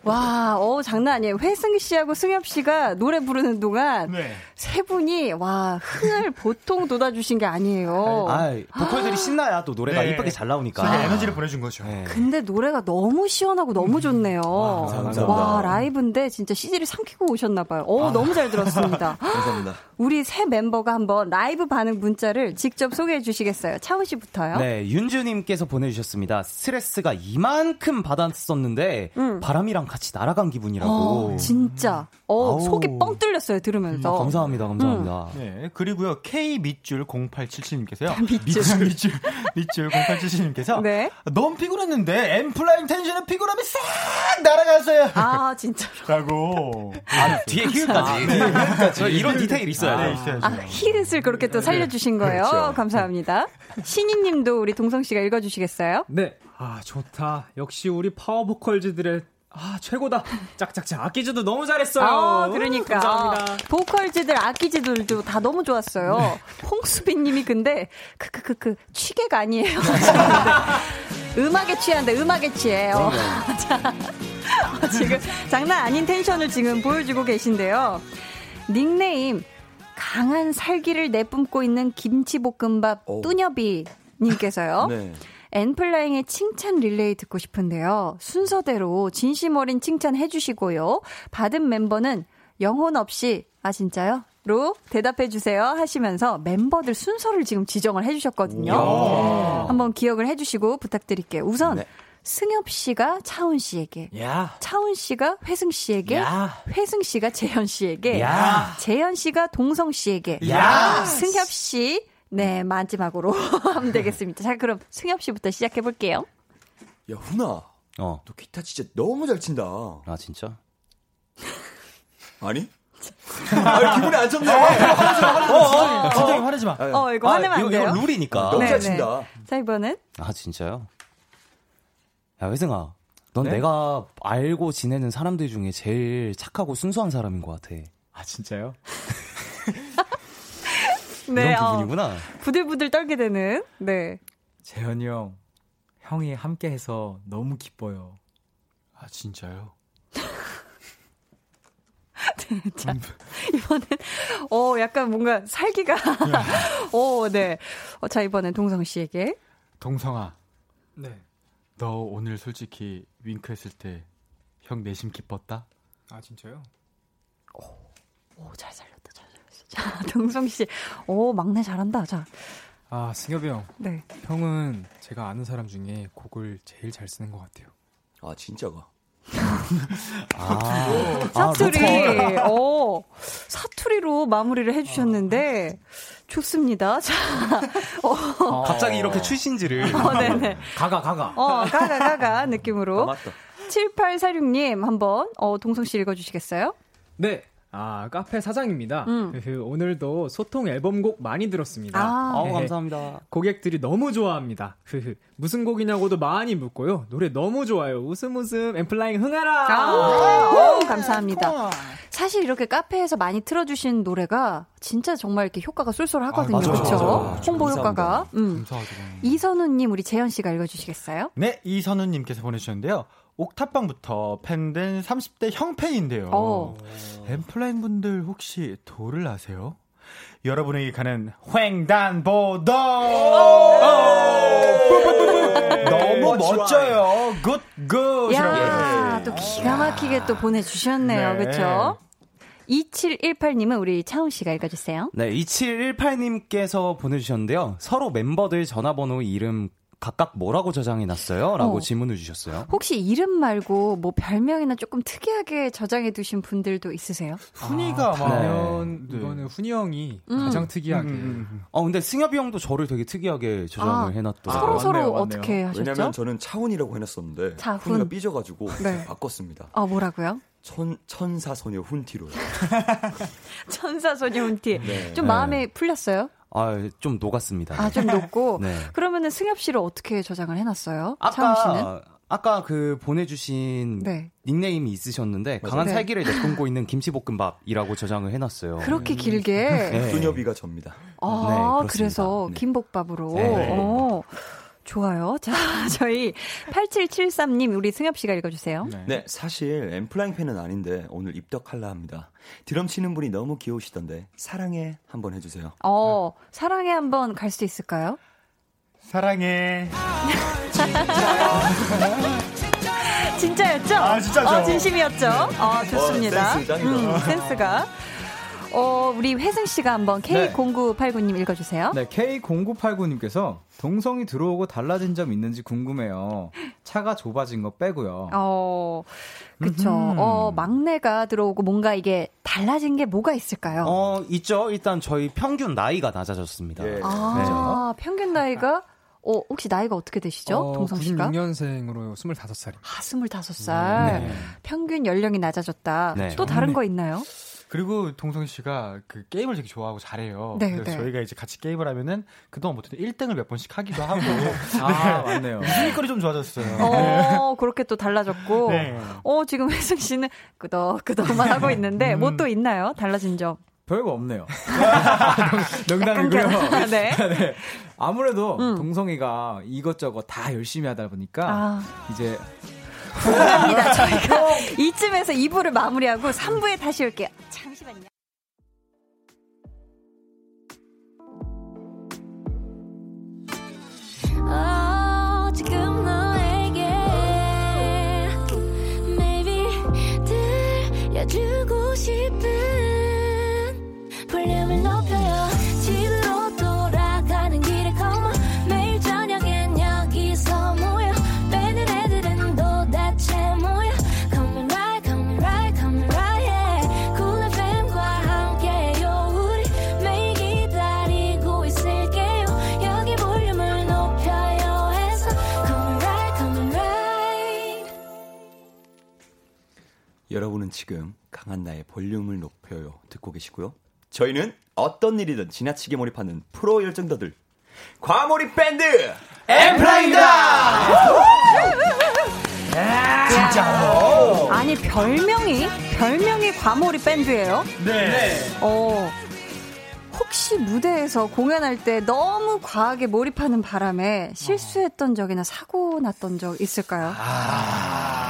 와, 어, 장난 아니에요. 회승 씨하고 승엽 씨가 노래 부르는 동안 네. 세 분이, 와, 흥을 보통 돋아주신 게 아니에요. 아, 보컬들이 신나야 또 노래가 네. 이쁘게 잘 나오니까. 저희가 에너지를 보내준 거죠. 네. 근데 노래가 너무 시원하고 너무 좋네요. 감사합니다. 와, 라이브인데 진짜 CD를 삼키고 오셨나봐요. 어, 너무 잘 들었습니다. 감사합니다. 우리 새 멤버가 한번 라이브 반응 문자를 직접 소개해 주시겠어요? 차우 씨부터요. 네, 윤주님께서 보내주셨습니다. 스트레스가 이만큼 받았었는데 음. 바람이랑 같이 날아간 기분이라고. 어, 진짜. 어. 속이 뻥 뚫렸어요, 들으면서. 아, 감사합니다, 감사합니다. 네, 그리고요, K 밑줄 0877님께서요. 밑줄, 밑줄, 밑줄 0877님께서. 네. 너무 피곤했는데, 엠플라잉 텐션은 피곤함이 싹 날아갔어요. 아, 진짜로. 라고. 아, 뒤에 히읗까지. 저 이런 디테일이 있어야 네. 있어야죠. 아, 히읗을 그렇게 또 살려주신 거예요. 그렇죠. 감사합니다. 신이님도 우리 동성 씨가 읽어주시겠어요? 네. 아, 좋다. 역시 우리 파워 보컬즈들의 아, 최고다. 짝짝짝. 아끼즈도 너무 잘했어요. 아, 그러니까. 감사합니다. 보컬즈들, 악기즈들도 다 너무 좋았어요. 홍수빈님이 근데, 크크크크, 취객 아니에요. 음악에 취한데, 음악에 취해. 어. 자, 어, 지금 장난 아닌 텐션을 지금 보여주고 계신데요. 닉네임, 강한 살기를 내뿜고 있는 김치볶음밥 오. 뚜녀비 님께서요. 네. 엔플라잉의 칭찬 릴레이 듣고 싶은데요. 순서대로 진심 어린 칭찬 해주시고요. 받은 멤버는 영혼 없이, 아, 진짜요? 로 대답해 주세요 하시면서 member들 순서를 지금 지정을 해 주셨거든요. 한번 기억을 해 주시고 부탁드릴게요. 우선 네. 승엽 씨가 차훈 씨에게, 야. 차훈 씨가 회승 씨에게, 야. 회승 씨가 재현 씨에게, 야. 재현 씨가 동성 씨에게, 야. 승엽 씨, 네, 마지막으로 하면 되겠습니다. 자, 그럼 승엽 씨부터 시작해 볼게요. 야, 훈아. 어. 너 기타 진짜 너무 잘 친다. 아, 진짜? 아니? 아, 기분이 안 좋네. 어, 진짜 화내지 마. 어, 이거 화내면 안 이거, 돼요. 이거 룰이니까. 너무 네, 잘 네. 친다. 자, 이번엔 아, 진짜요? 야, 회승아. 넌 네? 내가 알고 지내는 사람들 중에 제일 착하고 순수한 사람인 것 같아. 아, 진짜요? 네, 그런 어, 부분이구나. 부들부들 떨게 되는 네. 재현이 형, 형이 함께 해서 너무 기뻐요. 아, 진짜요? 자, 이번엔 어 약간 뭔가 살기가 어, 네. 어, 자, 이번엔 동성 씨에게 동성아, 네. 너 오늘 솔직히 윙크했을 때 형 내심 기뻤다? 아, 진짜요? 오, 잘 살렸다. 잘 살렸어. 자, 동성 씨. 오, 막내 잘한다. 자. 아, 승엽이 형. 네. 형은 제가 아는 사람 중에 곡을 제일 잘 쓰는 것 같아요. 아, 진짜가. 아, 사투리. 어. 사투리로 마무리를 해 주셨는데 좋습니다. 자. 어, 갑자기 이렇게 출신지를. 어, 네, 네. 가가, 가가. 어, 가가 가가 아, 느낌으로. 맞다. 7846님 한번 어, 동성 씨 읽어 주시겠어요? 네. 아, 카페 사장입니다. 음. 흐흐, 오늘도 소통 앨범곡 많이 들었습니다. 아. 아우, 헤헤. 감사합니다. 고객들이 너무 좋아합니다. 흐흐. 무슨 곡이냐고도 많이 묻고요. 노래 너무 좋아요. 웃음 웃음 엠플라잉 흥하라. 아, 오, 감사합니다. 사실 이렇게 카페에서 많이 틀어 주신 노래가 진짜 정말 이렇게 효과가 쏠쏠하거든요. 아, 그렇죠? 홍보 효과가. 음. 감사하죠. 이선우 님 우리 재현 씨가 읽어 주시겠어요? 네, 이선우 님께서 보내 주셨는데요. 옥탑방부터 팬된 30대 형팬인데요. 어. 엠플라잉 분들 혹시 도를 아세요? 여러분에게 가는 횡단보도! 너무 멋져요. good, good! 야, 또 기가 막히게 또 보내주셨네요. 네. 그렇죠? 2718님은 우리 차훈 씨가 읽어주세요. 네, 2718님께서 보내주셨는데요. 서로 멤버들 전화번호 이름 각각 뭐라고 저장해 놨어요? 라고 어. 질문을 주셨어요. 혹시 이름 말고 뭐 별명이나 조금 특이하게 저장해 두신 분들도 있으세요? 훈이가 막. 그러면 네. 이거는 훈이 형이 음. 가장 특이하게. 어, 근데 승엽이 형도 저를 되게 특이하게 저장을 아, 해놨더라고요. 서로 서로. 어떻게 하셨죠? 왜냐면 저는 차훈이라고 해놨었는데 차훈. 훈이가 삐져가지고 네. 바꿨습니다. 어, 뭐라고요? 천, 천사소녀 훈티로요. 천사소녀 훈티. 네. 좀 네. 마음에 풀렸어요? 아, 좀 녹았습니다. 아, 좀 높고. 네. 그러면은 승엽 씨를 어떻게 저장을 해놨어요? 차훈 씨는? 아까, 아까 그 보내주신 네. 닉네임이 있으셨는데, 강한 네. 살기를 내뿜고 있는 김치볶음밥이라고 저장을 해놨어요. 그렇게 길게. 네. 뚜녀비가 접니다. 아, 네. 그래서 네. 김복밥으로. 네. 어, 좋아요. 자, 저희 8773님, 우리 승엽 씨가 읽어주세요. 네, 사실 엠플라잉 팬은 아닌데 오늘 입덕할라 합니다. 드럼 치는 분이 너무 귀여우시던데 사랑해 한번 해주세요. 어, 사랑에 한번 갈 수 있을까요? 사랑해. 진짜였죠? 아, 진짜죠. 어, 진심이었죠? 어, 좋습니다. 어, 센스 짱이다. 음, 센스가. 어, 우리 회승 씨가 한번 K0989님 읽어주세요. 네, K0989님께서 동성이 들어오고 달라진 점 있는지 궁금해요. 차가 좁아진 거 빼고요. 어, 그쵸. 음흠. 어, 막내가 들어오고 뭔가 이게 달라진 게 뭐가 있을까요? 어, 있죠. 일단 저희 평균 나이가 낮아졌습니다. 예. 아, 평균 나이가, 어, 혹시 나이가 어떻게 되시죠? 어, 동성 씨가? 96년생으로 25살입니다. 아, 25살. 네. 평균 연령이 낮아졌다. 네. 또 다른 거 있나요? 그리고 동성 씨가 그 게임을 되게 좋아하고 잘해요. 네, 그래서 네. 저희가 이제 같이 게임을 하면은 그동안 못해도 1등을 몇 번씩 하기도 하고. 아, 맞네요. 웃음거리 좀 좋아졌어요. 어, 그렇게 또 달라졌고. 네. 어, 지금 혜승 씨는 끄덕끄덕만 하고 있는데, 뭐또 있나요? 달라진 점. 별거 없네요. 농담이고요. 네. 네. 아무래도 음. 동성이가 이것저것 다 열심히 하다 보니까 아. 이제 죄송합니다. 저희가 이쯤에서 2부를 마무리하고 3부에 다시 올게요. 잠시만요. 여러분은 지금 강한 나의 볼륨을 높여요 듣고 계시고요. 저희는 어떤 일이든 지나치게 몰입하는 프로 열정더들 과몰입 밴드 엠플라잉다. 진짜로? 아니, 별명이, 별명이 과몰입 밴드예요 네. 어. 혹시 무대에서 공연할 때 너무 과하게 몰입하는 바람에 실수했던 적이나 사고 났던 적 있을까요?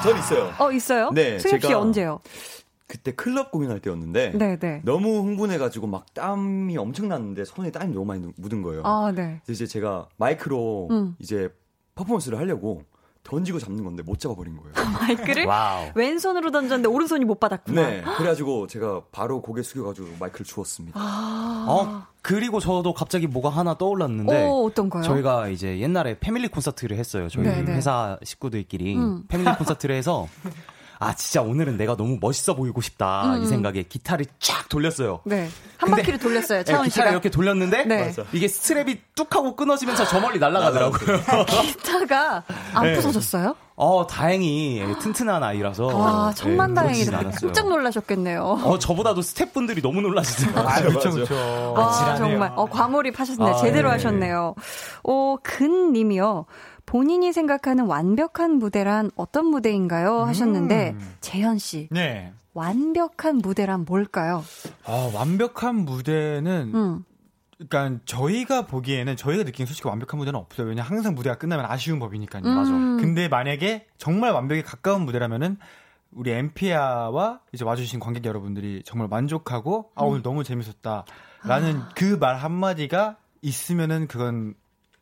전 있어요. 어, 있어요? 네, 승협 씨 언제요? 그때 클럽 공연할 때였는데 네, 네. 너무 흥분해가지고 막 땀이 엄청 났는데 손에 땀이 너무 많이 묻은 거예요. 아, 네. 그래서 이제 제가 마이크로 음. 이제 퍼포먼스를 하려고 던지고 잡는 건데 못 잡아버린 거예요. 마이크를 wow. 왼손으로 던졌는데 오른손이 못 받았구나. 네, 그래가지고 제가 바로 고개 숙여가지고 마이크를 주웠습니다. 어, 그리고 저도 갑자기 뭐가 하나 떠올랐는데. 어, 어떤 거요? 저희가 이제 옛날에 패밀리 콘서트를 했어요. 저희 네, 네. 회사 식구들끼리 음. 패밀리 콘서트를 해서 아 진짜 오늘은 내가 너무 멋있어 보이고 싶다 음. 이 생각에 기타를 쫙 돌렸어요. 네. 한 근데- 바퀴를 돌렸어요, 네, 차원 기타를 씨가. 이렇게 돌렸는데 네. 이게 스트랩이 뚝 하고 끊어지면서 저 멀리 날아가더라고요. 기타가 안 네. 부서졌어요? 어 다행히 튼튼한 아이라서 와, 천만 네, 다행이다. 깜짝 놀라셨겠네요. 어 저보다도 스태프분들이 너무 놀라시더라고요. 아, 그쵸, 그쵸. 와, 정말. 어, 과몰입 하셨네. 아, 제대로 네. 하셨네요. 어, 근 님이요. 본인이 생각하는 완벽한 무대란 어떤 무대인가요? 하셨는데, 재현 씨. 네. 완벽한 무대란 뭘까요? 아, 완벽한 무대는 음. 그러니까 저희가 보기에는 저희가 느끼는 솔직히 완벽한 무대는 없어요. 왜냐 면 항상 무대가 끝나면 아쉬운 법이니까요. 음. 맞아. 근데 만약에 정말 완벽에 가까운 무대라면은 우리 엠피아와 이제 와주신 관객 여러분들이 정말 만족하고 아 오늘 너무 재밌었다라는 그말 한마디가 있으면은 그건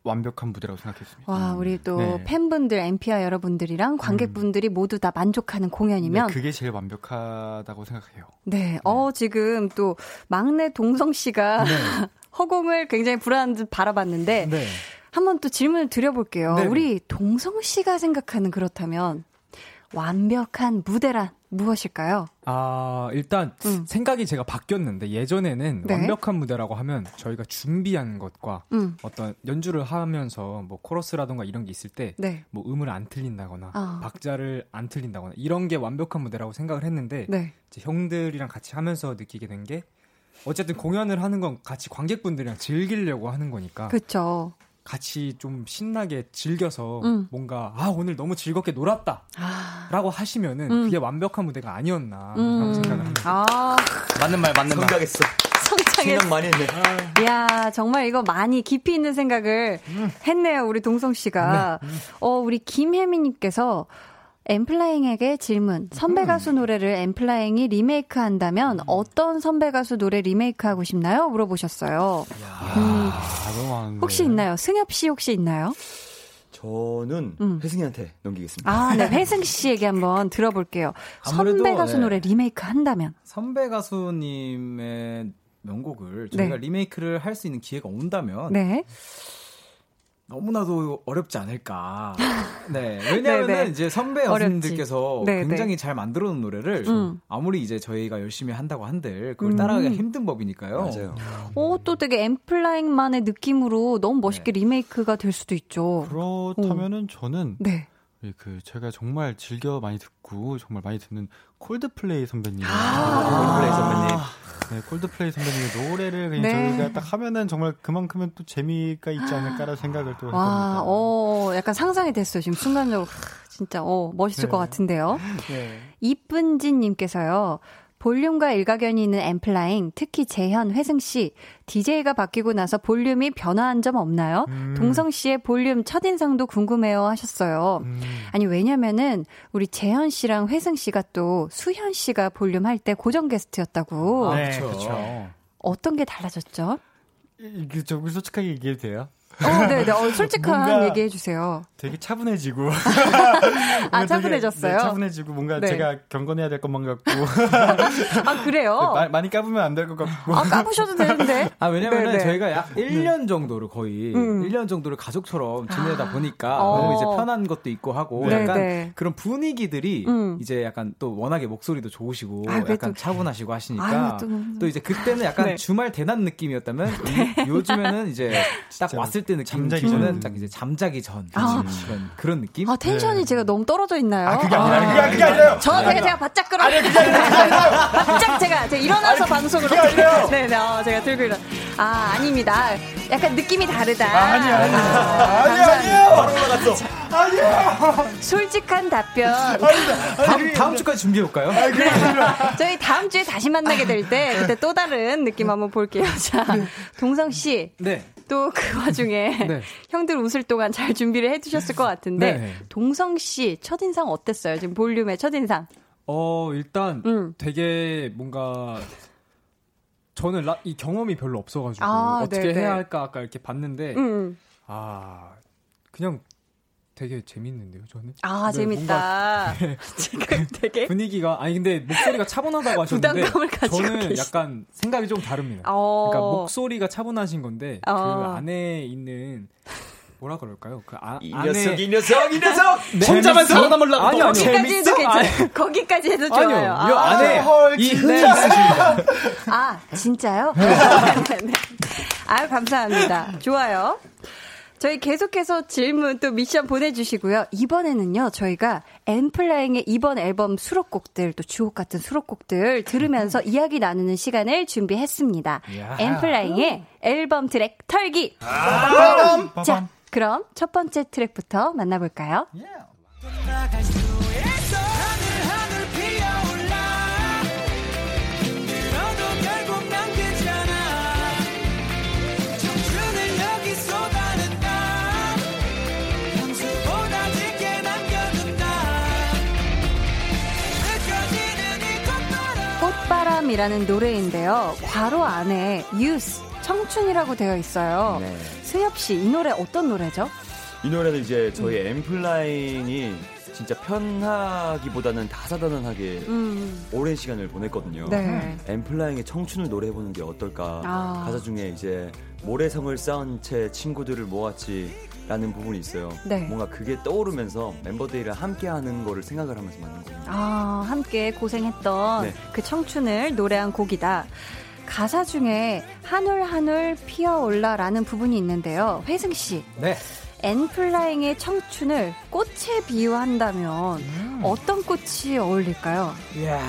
완벽한 무대라고 생각했습니다. 와, 우리 또 네. 팬분들, 엠피아 여러분들이랑 관객분들이 모두 다 만족하는 공연이면 네, 그게 제일 완벽하다고 생각해요. 네, 어, 지금 또 막내 동성 씨가 허공을 굉장히 불안한 듯 바라봤는데 네. 한번 또 질문을 드려볼게요. 네. 우리 동성 씨가 생각하는 그렇다면 완벽한 무대란 무엇일까요? 아, 일단 음. 생각이 제가 바뀌었는데 예전에는 네. 완벽한 무대라고 하면 저희가 준비한 것과 음. 어떤 연주를 하면서 뭐 코러스라던가 이런 게 있을 때 네. 뭐 음을 안 틀린다거나 아. 박자를 안 틀린다거나 이런 게 완벽한 무대라고 생각을 했는데 네. 이제 형들이랑 같이 하면서 느끼게 된 게 어쨌든 공연을 하는 건 같이 관객분들이랑 즐기려고 하는 거니까 그쵸. 같이 좀 신나게 즐겨서 음. 뭔가 아 오늘 너무 즐겁게 놀았다 아. 라고 하시면은 음. 그게 완벽한 무대가 아니었나 음. 라고 생각을 합니다 아, 맞는 말 맞는 말. 생각했어. 성창했어. 생각 많이 했네. 이야, 정말 이거 많이 깊이 있는 생각을 했네요, 우리 동성 씨가. 어, 우리 김혜미님께서 엠플라잉에게 질문. 선배 가수 노래를 엠플라잉이 리메이크 한다면 어떤 선배 가수 노래 리메이크 하고 싶나요? 물어보셨어요. 음. 혹시 있나요? 승엽 씨 혹시 있나요? 저는 음. 혜승이한테 넘기겠습니다. 아, 네. 회승 씨 얘기 한번 들어볼게요. 선배 가수 네. 노래 리메이크 한다면. 선배 가수님의 명곡을 저희가 네. 리메이크를 할 수 있는 기회가 온다면 네. 너무나도 어렵지 않을까. 네. 왜냐하면 네, 네. 이제 선배 어렵지. 여수님들께서 네, 굉장히 네. 잘 만들어 놓은 노래를 음. 아무리 이제 저희가 열심히 한다고 한들 그걸 음. 따라가기가 힘든 법이니까요. 맞아요. 오, 또 되게 엠플라잉만의 느낌으로 너무 멋있게 리메이크가 될 수도 있죠. 그렇다면은 저는 네. 예, 그 제가 정말 즐겨 많이 듣고 정말 많이 듣는 콜드플레이 선배님. 콜드플레이 선배님. 네, 콜드플레이 선배님의 노래를 그냥 네. 저희가 딱 하면은 정말 그만큼은 또 재미가 있지 않을까라는 생각을 또 와. 어, 약간 상상이 됐어요. 지금 순간적으로. 하, 진짜, 어, 멋있을 네. 것 같은데요. 네. 이쁜진 님께서요. 볼륨과 일가견이 있는 엠플라잉, 특히 재현, 회승 씨, DJ가 바뀌고 나서 볼륨이 변화한 점 없나요? 음. 동성 씨의 볼륨 첫인상도 궁금해요 하셨어요. 음. 아니, 왜냐면은, 우리 재현 씨랑 회승 씨가 또 수현 씨가 볼륨 할 때 고정 게스트였다고. 네, 그쵸. 그렇죠. 어떤 게 달라졌죠? 이게 좀 솔직하게 얘기해도 돼요? 어, 네, 네. 어, 솔직한 얘기 해주세요. 되게 차분해지고. 아, 뭔가 되게, 차분해졌어요? 네, 차분해지고 뭔가 네. 제가 경건해야 될 것만 같고. 아, 그래요? 마- 많이 까부면 안 될 것 같고. 아, 까부셔도 되는데. 아, 왜냐면은 네네. 저희가 약 1년 정도를 거의 음. 1년 정도를 가족처럼 지내다 보니까 어. 너무 이제 편한 것도 있고 하고 네, 약간 네. 그런 분위기들이 음. 이제 약간 또 워낙에 목소리도 좋으시고 아, 약간 차분하시고 하시니까 아유, 또- 또, 이제 그때는 약간 네. 주말 대낮 느낌이었다면 이- 요즘에는 이제 딱 왔을 때 느낌 잠자기 기준은 전. 딱 이제 잠자기 전 아. 그런 그런 느낌? 아, 텐션이 제가 너무 떨어져 있나요? 아, 그게 아니라, 그게, 그게 아니라요. 저 제가, 제가 바짝 끌어. 바짝 제가, 제가 일어나서 방송을. 네, 네, 어, 제가 들고 일어. 아, 아닙니다. 약간 느낌이 다르다. 아니, 아니. 아, 아니, 감사합니다. 아니에요. 아니에요. 솔직한 답변. 다음, 다음 주까지 준비해 볼까요? 저희 다음 주에 다시 만나게 될 때, 그때 또 다른 느낌 한번 볼게요. 자, 동성 씨. 네. 또 그 와중에 네. 형들 웃을 동안 잘 준비를 해두셨을 것 같은데 네. 동성 씨 첫인상 어땠어요? 지금 볼륨의 첫인상. 어, 일단 음. 되게 뭔가 저는 라, 이 경험이 별로 없어가지고 아, 어떻게 네네. 해야 할까 아까 이렇게 봤는데 음. 아 그냥 되게 재밌는데요 저는 아 네, 재밌다. 지금 되게 분위기가 아니 근데 목소리가 차분하다고 하셨는데 부담감을 가지고 저는 계시- 약간 생각이 좀 다릅니다. 어. 그러니까 목소리가 차분하신 건데 어. 그 안에 있는 뭐라 그럴까요? 그 아, 이 안에 녀석, 이 녀석, 이 녀석! 혼자만 살아남으려고 아니요, 아니요. 거기까지 해도 괜찮아요. 거기까지 해도 좋아요. 아니요, 아, 요 안에 헐, 이. 흥이 있으십니다. 아, 진짜요? 네. 네. 아유, 감사합니다. 좋아요. 저희 계속해서 질문 또 미션 보내주시고요. 이번에는요, 저희가 엠플라잉의 이번 앨범 수록곡들, 또 주옥 같은 수록곡들 들으면서 이야기 나누는 시간을 준비했습니다. 엠플라잉의 앨범 트랙 털기! 자, 그럼 첫 번째 트랙부터 만나볼까요? 나 바람이라는 노래인데요. 괄호 안에 youth, 청춘이라고 되어 있어요. 네. 승엽 씨, 이 노래 어떤 노래죠? 이 노래는 이제 저희 음. 엠플라잉이 진짜 편하기보다는 다사다난하게 음, 오랜 시간을 보냈거든요. 네. 엠플라잉의 청춘을 노래해보는 게 어떨까. 아. 가사 중에 이제 모래성을 쌓은 채 친구들을 모았지. 라는 부분이 있어요. 네. 뭔가 그게 떠오르면서 멤버들이랑 함께 하는 거를 생각을 하면서 만든 겁니다. 아, 함께 고생했던 네. 그 청춘을 노래한 곡이다. 가사 중에 한올 한올 피어올라라는 부분이 있는데요. 회승 씨, 네. 엔플라잉의 청춘을 꽃에 비유한다면 음. 어떤 꽃이 어울릴까요? 이야.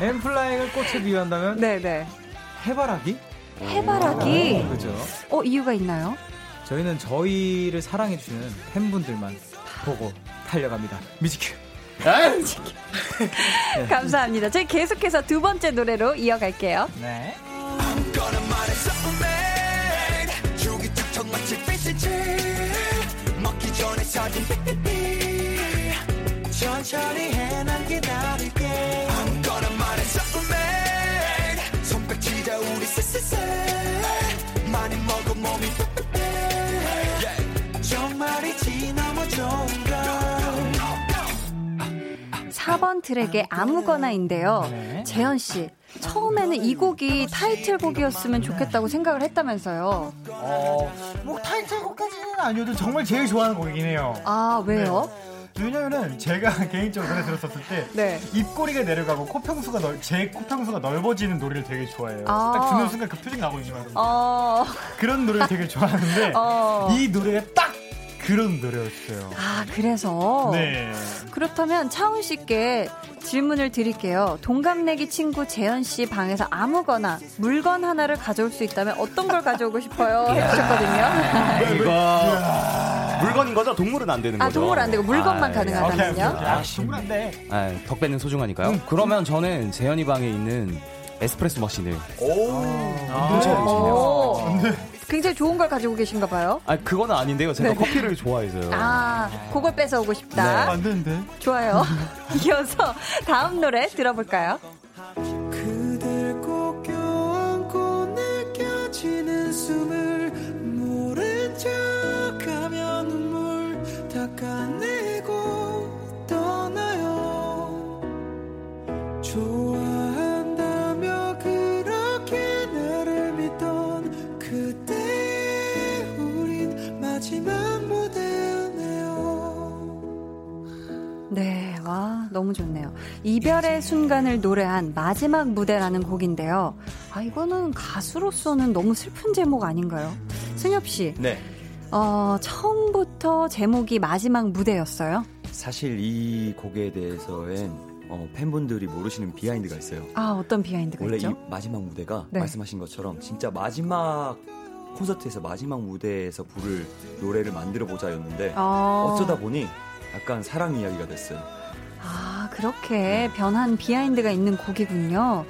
엠플라잉을 꽃에 비유한다면 네네. 해바라기? 해바라기. 그죠. 어, 이유가 있나요? 저희는 저희를 사랑해주시는 팬분들만 보고 달려갑니다. 뮤직큐. 감사합니다. 저희 계속해서 두 번째 노래로 이어갈게요. 네. 천천히 해난 기다릴게 아무거나 4번 트랙의 아무거나인데요. 네. 재현 씨, 처음에는 이 곡이 타이틀곡이었으면 좋겠다고 생각을 했다면서요. 어, 뭐 타이틀곡까지는 아니어도 정말 제일 좋아하는 곡이긴 해요. 아, 왜요? 왜냐면은 제가 개인적으로 노래 들었었을 때 네. 입꼬리가 내려가고 코평수가 넓, 제 코평수가 넓어지는 노래를 되게 좋아해요. 아. 딱 듣는 순간 그 표정이 나오거든요. 어, 그런 노래를 되게 좋아하는데 어. 이 노래가 딱 그런 노래였어요. 아, 그래서. 네. 그렇다면 차훈 씨께 질문을 드릴게요. 동갑내기 친구 재현 씨 방에서 아무거나 물건 하나를 가져올 수 있다면 어떤 걸 가져오고 싶어요? 해주셨거든요. 이거 물건인 거죠? 동물은 안 되는 아, 거죠? 동물 안 되고 물건만 아, 가능하다면요? 아, 동물 안 돼. 아, 덕배는 소중하니까요. 그러면 저는 재현이 방에 있는 에스프레소 머신을 오, 굉장히 좋은 걸 가지고 계신가 봐요. 아 그거는 아닌데요. 제가 네. 커피를 좋아해서요. 아, 그걸 뺏어오고 네. 싶다. 안 되는데. 좋아요. 이어서 다음 노래 들어볼까요? 그댈 꼭 껴안고 느껴지는 숨을 너무 좋네요. 이별의 순간을 노래한 마지막 무대라는 곡인데요. 아, 이거는 가수로서는 너무 슬픈 제목 아닌가요? 승협씨, 네. 어, 처음부터 제목이 마지막 무대였어요? 사실 이 곡에 대해서엔 어, 팬분들이 모르시는 behind가 있어요. 아, 어떤 behind가 원래 있죠? 이 마지막 무대가 네. 말씀하신 것처럼 진짜 마지막 콘서트에서 마지막 무대에서 부를 노래를 만들어 보자였는데 어. 어쩌다 보니 약간 사랑 이야기가 됐어요. 아, 그렇게 변한 비하인드가 있는 곡이군요.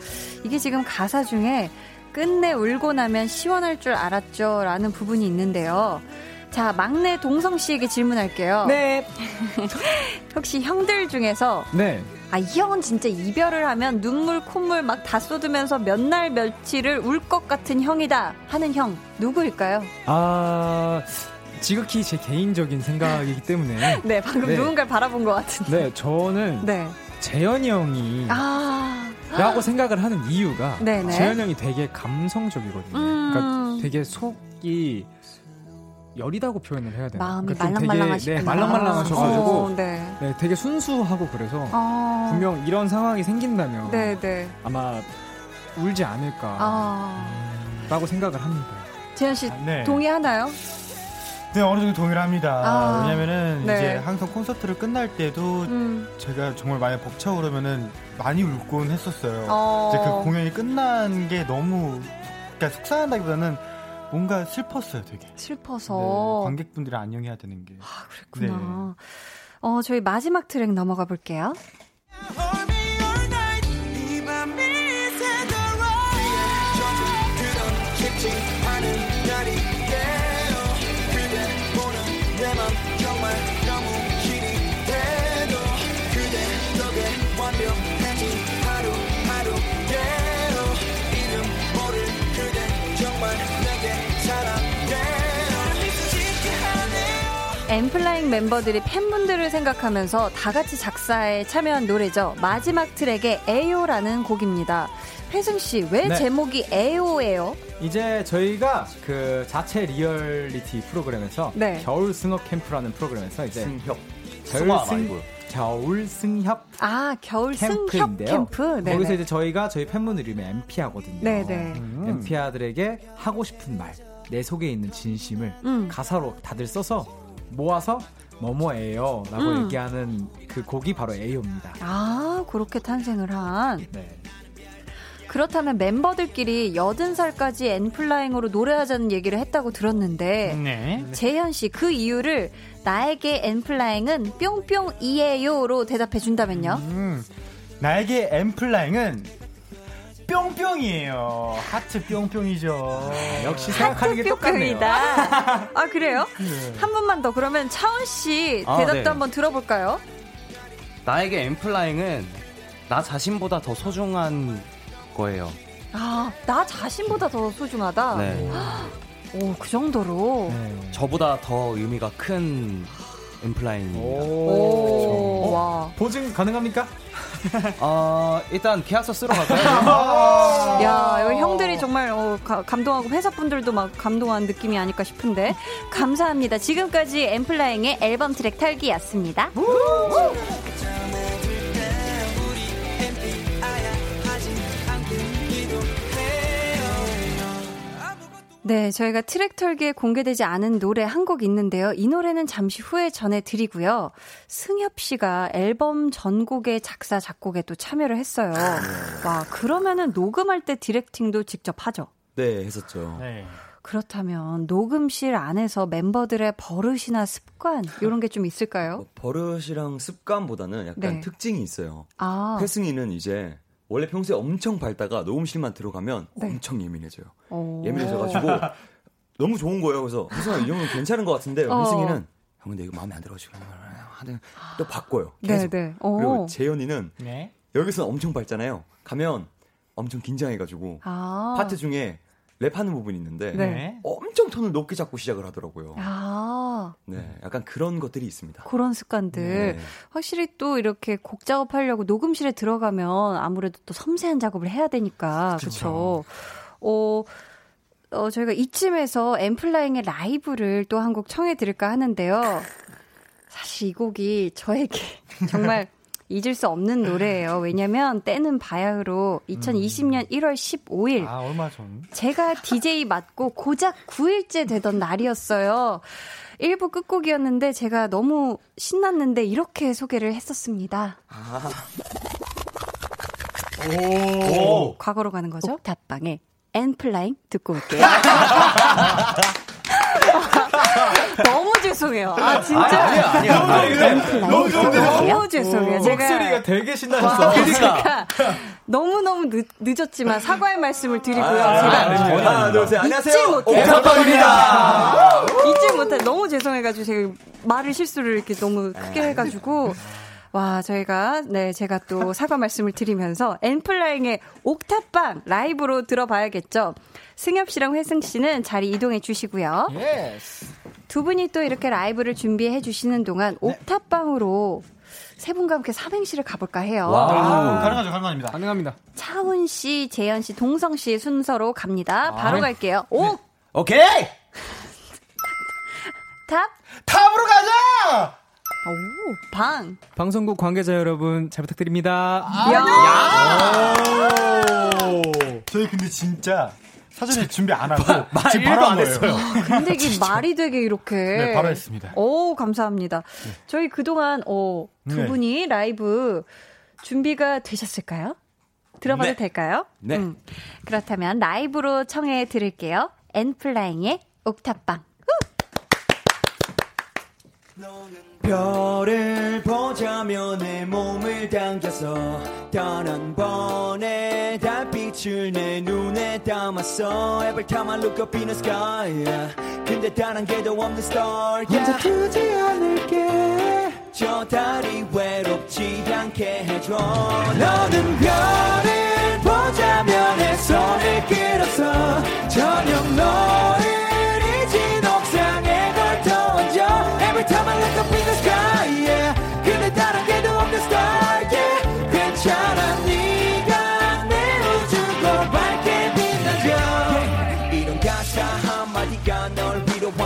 이게 지금 가사 중에 끝내 울고 나면 시원할 줄 알았죠. 라는 부분이 있는데요. 자, 막내 동성 씨에게 질문할게요. 네. 혹시 형들 중에서 네. 아, 이 형은 진짜 이별을 하면 눈물, 콧물 막 다 쏟으면서 몇 날 며칠을 울 것 같은 형이다 하는 형 누구일까요? 아 지극히 제 개인적인 생각이기 때문에 네, 방금 네. 누군가를 바라본 것 같은데. 네 저는 네. 재현이 형이 아. 라고 생각을 하는 이유가 네네. 재현 형이 되게 감성적이거든요. 음. 그러니까 되게 속이 여리다고 표현을 해야 되나? 마음이 그러니까. 되게, 네, 말랑말랑하셔가지고 어, 네. 네, 되게 순수하고 그래서 어. 분명 이런 상황이 생긴다면 네, 네. 아마 울지 않을까라고 아. 생각을 합니다. 재현 씨 네. 동의하나요? 네, 어느 정도 동의를 합니다. 아, 왜냐면은 네. 이제 항상 콘서트를 끝날 때도 음. 제가 정말 많이 벅차고 그러면은 많이 울곤 했었어요. 어. 이제 그 공연이 끝난 게 너무 그러니까 속상하다기보다는 뭔가 슬펐어요, 되게. 슬퍼서. 네, 관객분들이 안녕해야 되는 게. 아, 그랬구나. 어, 저희 마지막 트랙 넘어가 볼게요. 엔플라잉 멤버들이 팬분들을 생각하면서 다 같이 작사에 참여한 노래죠. 마지막 트랙의 에요라는 곡입니다. 회승 씨, 왜 네. 제목이 에요예요? 이제 저희가 그 자체 리얼리티 프로그램에서 네. 겨울 승협 캠프라는 프로그램에서 이제 승협. 겨울 승. 겨울 승협 아, 겨울 승협 캠프인데요. 캠프. 네네. 거기서 이제 저희가 저희 팬분들 이름이 엔피아거든요. 네네. 엔피아들에게 하고 싶은 말, 내 속에 있는 진심을 음. 가사로 다들 써서 모아서 뭐뭐예요 라고 음. 얘기하는 그 곡이 바로 에요입니다. 아, 그렇게 탄생을 한. 네. 그렇다면 멤버들끼리 80살까지 엔플라잉으로 노래하자는 얘기를 했다고 들었는데 네. 재현 씨 그 이유를 나에게 엔플라잉은 뿅뿅이에요로 대답해 준다면요? 음, 나에게 엠플라잉은 뿅뿅이에요. 하트 뿅뿅이죠. 역시 생각하는 게 똑같네요. 뿅뿅이다. 아 그래요? 네. 한 번만 더 그러면 차원 씨 아, 대답도 네. 한번 들어볼까요? 나에게 엠플라잉은 나 자신보다 더 소중한 거예요. 아, 나 자신보다 더 소중하다. 네. 오, 그 정도로. 네. 저보다 더 의미가 큰 엠플라잉입니다. 오, 와. 보증 가능합니까? 어, 일단 계약서 쓰러 갈까요? 야, 이거 형들이 정말 어, 가- 감동하고 회사 분들도 막 감동한 느낌이 아닐까 싶은데. 감사합니다. 지금까지 엠플라잉의 앨범 트랙 탈기였습니다. 네, 저희가 트랙 털기에 공개되지 않은 노래 한 곡 있는데요. 이 노래는 잠시 후에 전해드리고요. 승엽 씨가 앨범 전곡의 작사, 작곡에 또 참여를 했어요. 와, 그러면은 녹음할 때 디렉팅도 직접 하죠? 네, 했었죠. 그렇다면 녹음실 안에서 멤버들의 버릇이나 습관 이런 게 좀 있을까요? 뭐 버릇이랑 습관보다는 약간 네. 특징이 있어요. 아, 회승이는 이제 원래 평소에 엄청 밝다가 녹음실만 들어가면 네. 엄청 예민해져요. 어. 예민해져가지고 너무 좋은 거예요. 그래서 회승아 이 정도면 괜찮은 것 같은데 어. 회승이는 형 근데 이거 마음에 안 들어가지고 하는 또 바꿔요. 네, 계속. 네. 어. 그리고 재현이는 네. 여기서 엄청 밝잖아요. 가면 엄청 긴장해가지고 아. 파트 중에 랩하는 부분이 있는데 네. 엄청 톤을 높게 잡고 시작을 하더라고요. 아, 네, 약간 그런 것들이 있습니다. 그런 습관들. 네. 확실히 또 이렇게 곡 작업하려고 녹음실에 들어가면 아무래도 또 섬세한 작업을 해야 되니까. 그렇죠. 어, 어, 저희가 이쯤에서 엠플라잉의 라이브를 또 한 곡 청해 드릴까 하는데요. 사실 이 곡이 저에게 정말 잊을 수 없는 노래예요. 왜냐면 때는 바야흐로 2020년 1월 15일 아, 얼마 전. 제가 DJ 맡고 고작 9일째 되던 날이었어요. 1부 끝곡이었는데 제가 너무 신났는데 이렇게 소개를 했었습니다. 오. 과거로 가는 거죠? 탑방의 엔플라잉 듣고 올게요. 너무 죄송해요. 아 진짜 아니야, 아니야. 아니, 근데 너무, 너무 죄송해요. 제가 목소리가 되게 와, 신나셨어. 제가 너무 너무 늦, 늦었지만 사과의 말씀을 드리고요. 아, 제가 아닙니다. 하나, 둘, 셋. 안녕하세요. 잊지 못해요. 옥탑방입니다. 잊지 못해. 너무 죄송해가지고 제가 말을 실수를 이렇게 너무 크게 해가지고. 와, 저희가, 네, 제가 또 사과 말씀을 드리면서 엔플라잉의 옥탑방 라이브로 들어봐야겠죠. 승엽 씨랑 회승 씨는 자리 이동해 주시고요. 두 분이 또 이렇게 라이브를 준비해 주시는 동안 옥탑방으로 세 분과 함께 삼행시를 가볼까 해요. 아, 가능하죠, 가능합니다. 가능합니다. 차훈 씨, 재현 씨, 동성 씨 순서로 갑니다. 바로 네. 갈게요. 옥, 오케이! 탑, 탑으로 가자! 오, 방. 방송국 관계자 여러분 잘 부탁드립니다. 야! 저희 근데 진짜 사전에 준비 안 하고 말 지금 바로 안. 했어요. 근데 이게 말이 되게 이렇게. 네, 바로 했습니다. 오, 감사합니다. 저희 그동안, 어, 두 네. 분이 라이브 준비가 되셨을까요? 들어봐도 네. 될까요? 네. 음, 그렇다면 라이브로 청해 드릴게요. 엔플라잉의 옥탑방. 별을 보자며 내 몸을 당겨서 단 한 번의 달빛을 내 눈에 담았어 Every time I look up in the sky yeah. 근데 단 한 개도 없는 star yeah. 혼자 두지 않을게 저 달이 외롭지 않게 해줘 너는 별을 보자며 내 손을 끌어서 저녁 노을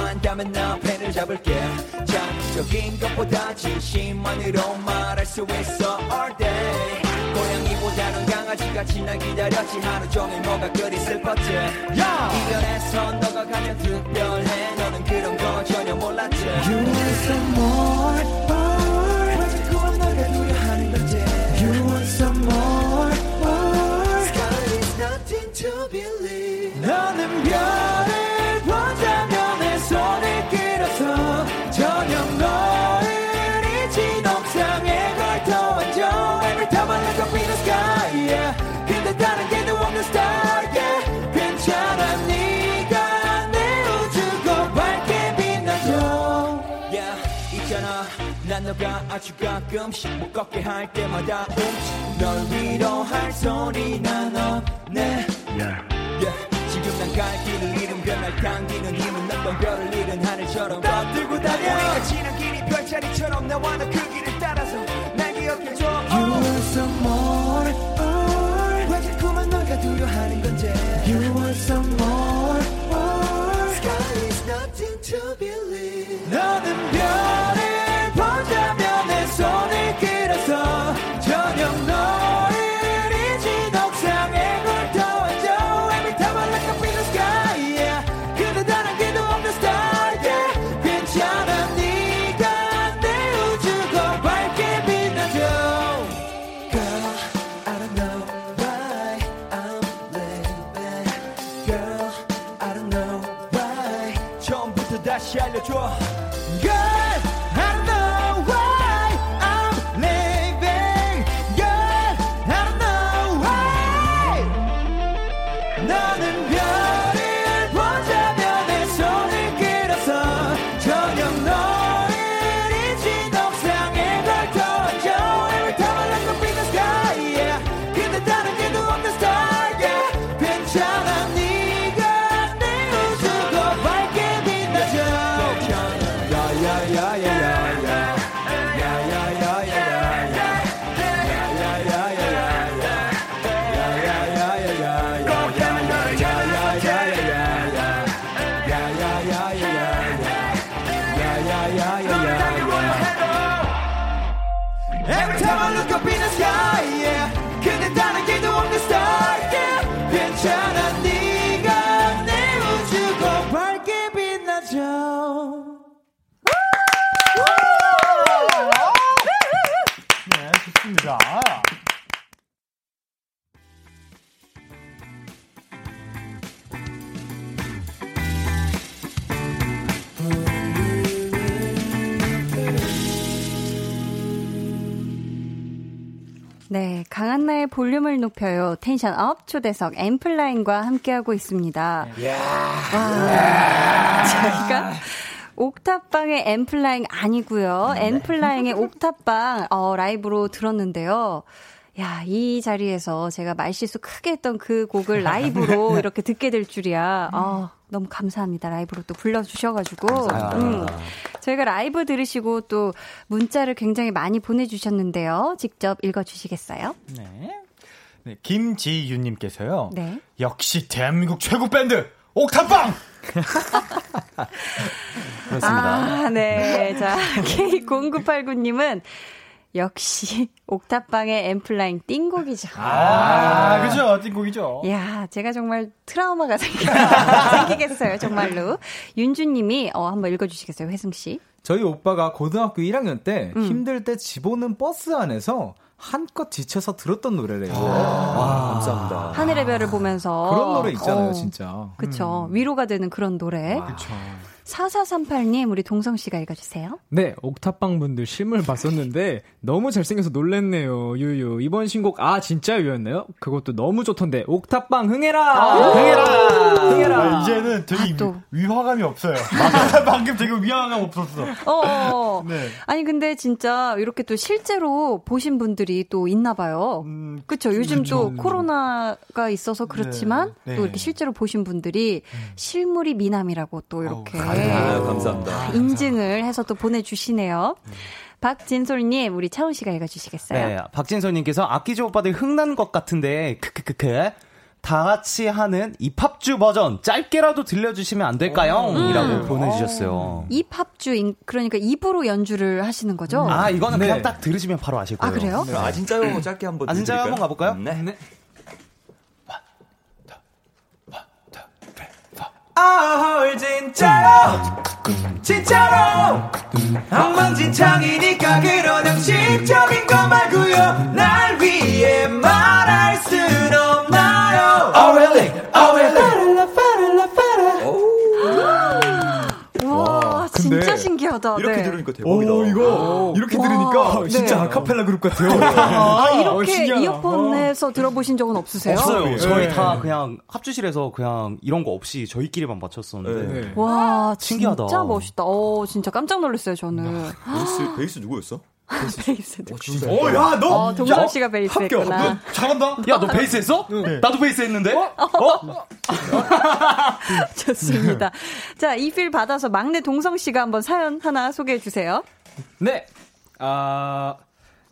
한다면 나 펜을 잡을게. 장적인 것보다 진심만으로 말할 수 있어 all day. 고양이보다는 강아지같이 날 기다렸지. 하루 종일 뭐가 그리 슬펐지? 이별에서 너가 가장 특별해. 너는 그런 거 전혀 몰랐지. You want some more, more. 왜 자꾸만 너가 두려 하는 건지. You want some more, more. Sky is nothing to believe. 너는 별 난 너가 아주 가끔씩 못 걷게 할 때마다 널 위로할 소리나 너네. Yeah. 지금 난 갈 길을 잃은 별날 당기는 힘은 어떤 별을 잃은 하늘처럼 떠들고 다녀 우리가 지난 길이 별자리처럼 나와 너 그 길을 따라서 날 기억해줘. You want some more, more 왜 자꾸만 너가 두려하는 건지 You want some more, Every time I look up in the sky, yeah. 네, 강한나의 볼륨을 높여요. tension up 초대석 엔플라잉과 함께하고 있습니다. 와, 저희가 옥탑방의 엔플라잉 아니고요. 엔플라잉의 옥탑방 어, 라이브로 들었는데요. 야, 이 자리에서 제가 말실수 크게 했던 그 곡을 라이브로 이렇게 듣게 될 줄이야. 어, 너무 감사합니다. 라이브로 또 불러주셔가지고. 음, 저희가 라이브 들으시고 또 문자를 굉장히 많이 보내주셨는데요. 직접 읽어주시겠어요? 네. 네, 김지윤님께서요. 네. 역시 대한민국 최고 밴드 옥탑방. 그렇습니다. 아, 네. 자, K0989님은 역시 옥탑방의 앰플라잉 띵곡이죠. 아, 그죠? 띵곡이죠. 야, 제가 정말 트라우마가 생기, 생기겠어요, 정말로. 윤주 님이 어 한번 읽어 주시겠어요, 혜승 씨? 저희 오빠가 고등학교 1학년 때 음. 힘들 때 집 오는 버스 안에서 한껏 지쳐서 들었던 노래래요. 와, 감사합니다. 하늘의 별을 보면서 그런 노래 있잖아요, 어, 진짜. 그쵸. 위로가 되는 그런 노래. 그쵸. 4438님, 우리 동성 씨가 읽어주세요. 네, 옥탑방 분들 실물 봤었는데 너무 잘생겨서 놀랬네요. 유유. 이번 신곡 아 진짜요였나요? 그것도 너무 좋던데. 옥탑방 흥해라. 흥해라. 흥해라. 아, 이제는 되게 아, 또. 위화감이 없어요. 방금 되게 위화감 없었어. 어, 어. 네. 아니 근데 진짜 이렇게 또 실제로 보신 분들이 또 있나 봐요. 음, 그렇죠. 요즘 또 그쵸. 코로나가 있어서 그렇지만 네, 또 네. 이렇게 실제로 보신 분들이 실물이 미남이라고 또 이렇게 아유, 감사합니다. 인증을 해서 또 보내주시네요. 박진솔님, 우리 차훈 씨가 읽어주시겠어요? 네, 박진서님께서 아끼지 오빠들 흥난 것 같은데 크크크크 다 같이 하는 이팝주 버전 짧게라도 들려주시면 안 될까요? 음. 이라고 보내주셨어요. 이팝주, 인- 그러니까 입으로 연주를 하시는 거죠? 아 이거는 네. 그냥 딱 들으시면 바로 아실 아, 거예요. 그래요? 그럼 아 진짜요? 짧게 한번 아, 진짜요? 한번 가볼까요? 네. 아헐 진짜로 진짜로 엉망진창이니까 그런 형식적인 거 말고요 날 위해 말할 순 없나요 Oh really? Oh really? 와, 진짜 근데 신기하다. 이렇게 네. 들으니까 대박이다. 오, 이거 이렇게 와, 들으니까 네. 진짜 아카펠라 그룹 같아요. 아, 어, 이렇게 신기하다. 이어폰에서 들어보신 적은 없으세요? 없어요. 저희 네. 다 그냥 합주실에서 그냥 이런 거 없이 저희끼리만 맞췄었는데. 네. 와, 신기하다. 진짜 멋있다. 어, 진짜 깜짝 놀랐어요, 저는. 베이스 베이스 누구였어? 베이스. 와 진짜. 어, 야, 너. 어, 동성 야, 씨가 베이스 합격. 했구나. 너 잘한다. 야, 너 베이스 했어? 나도 베이스 했는데? 어? 좋습니다. 자, 이 필 받아서 막내 동성 씨가 한번 사연 하나 소개해 주세요. 네. 아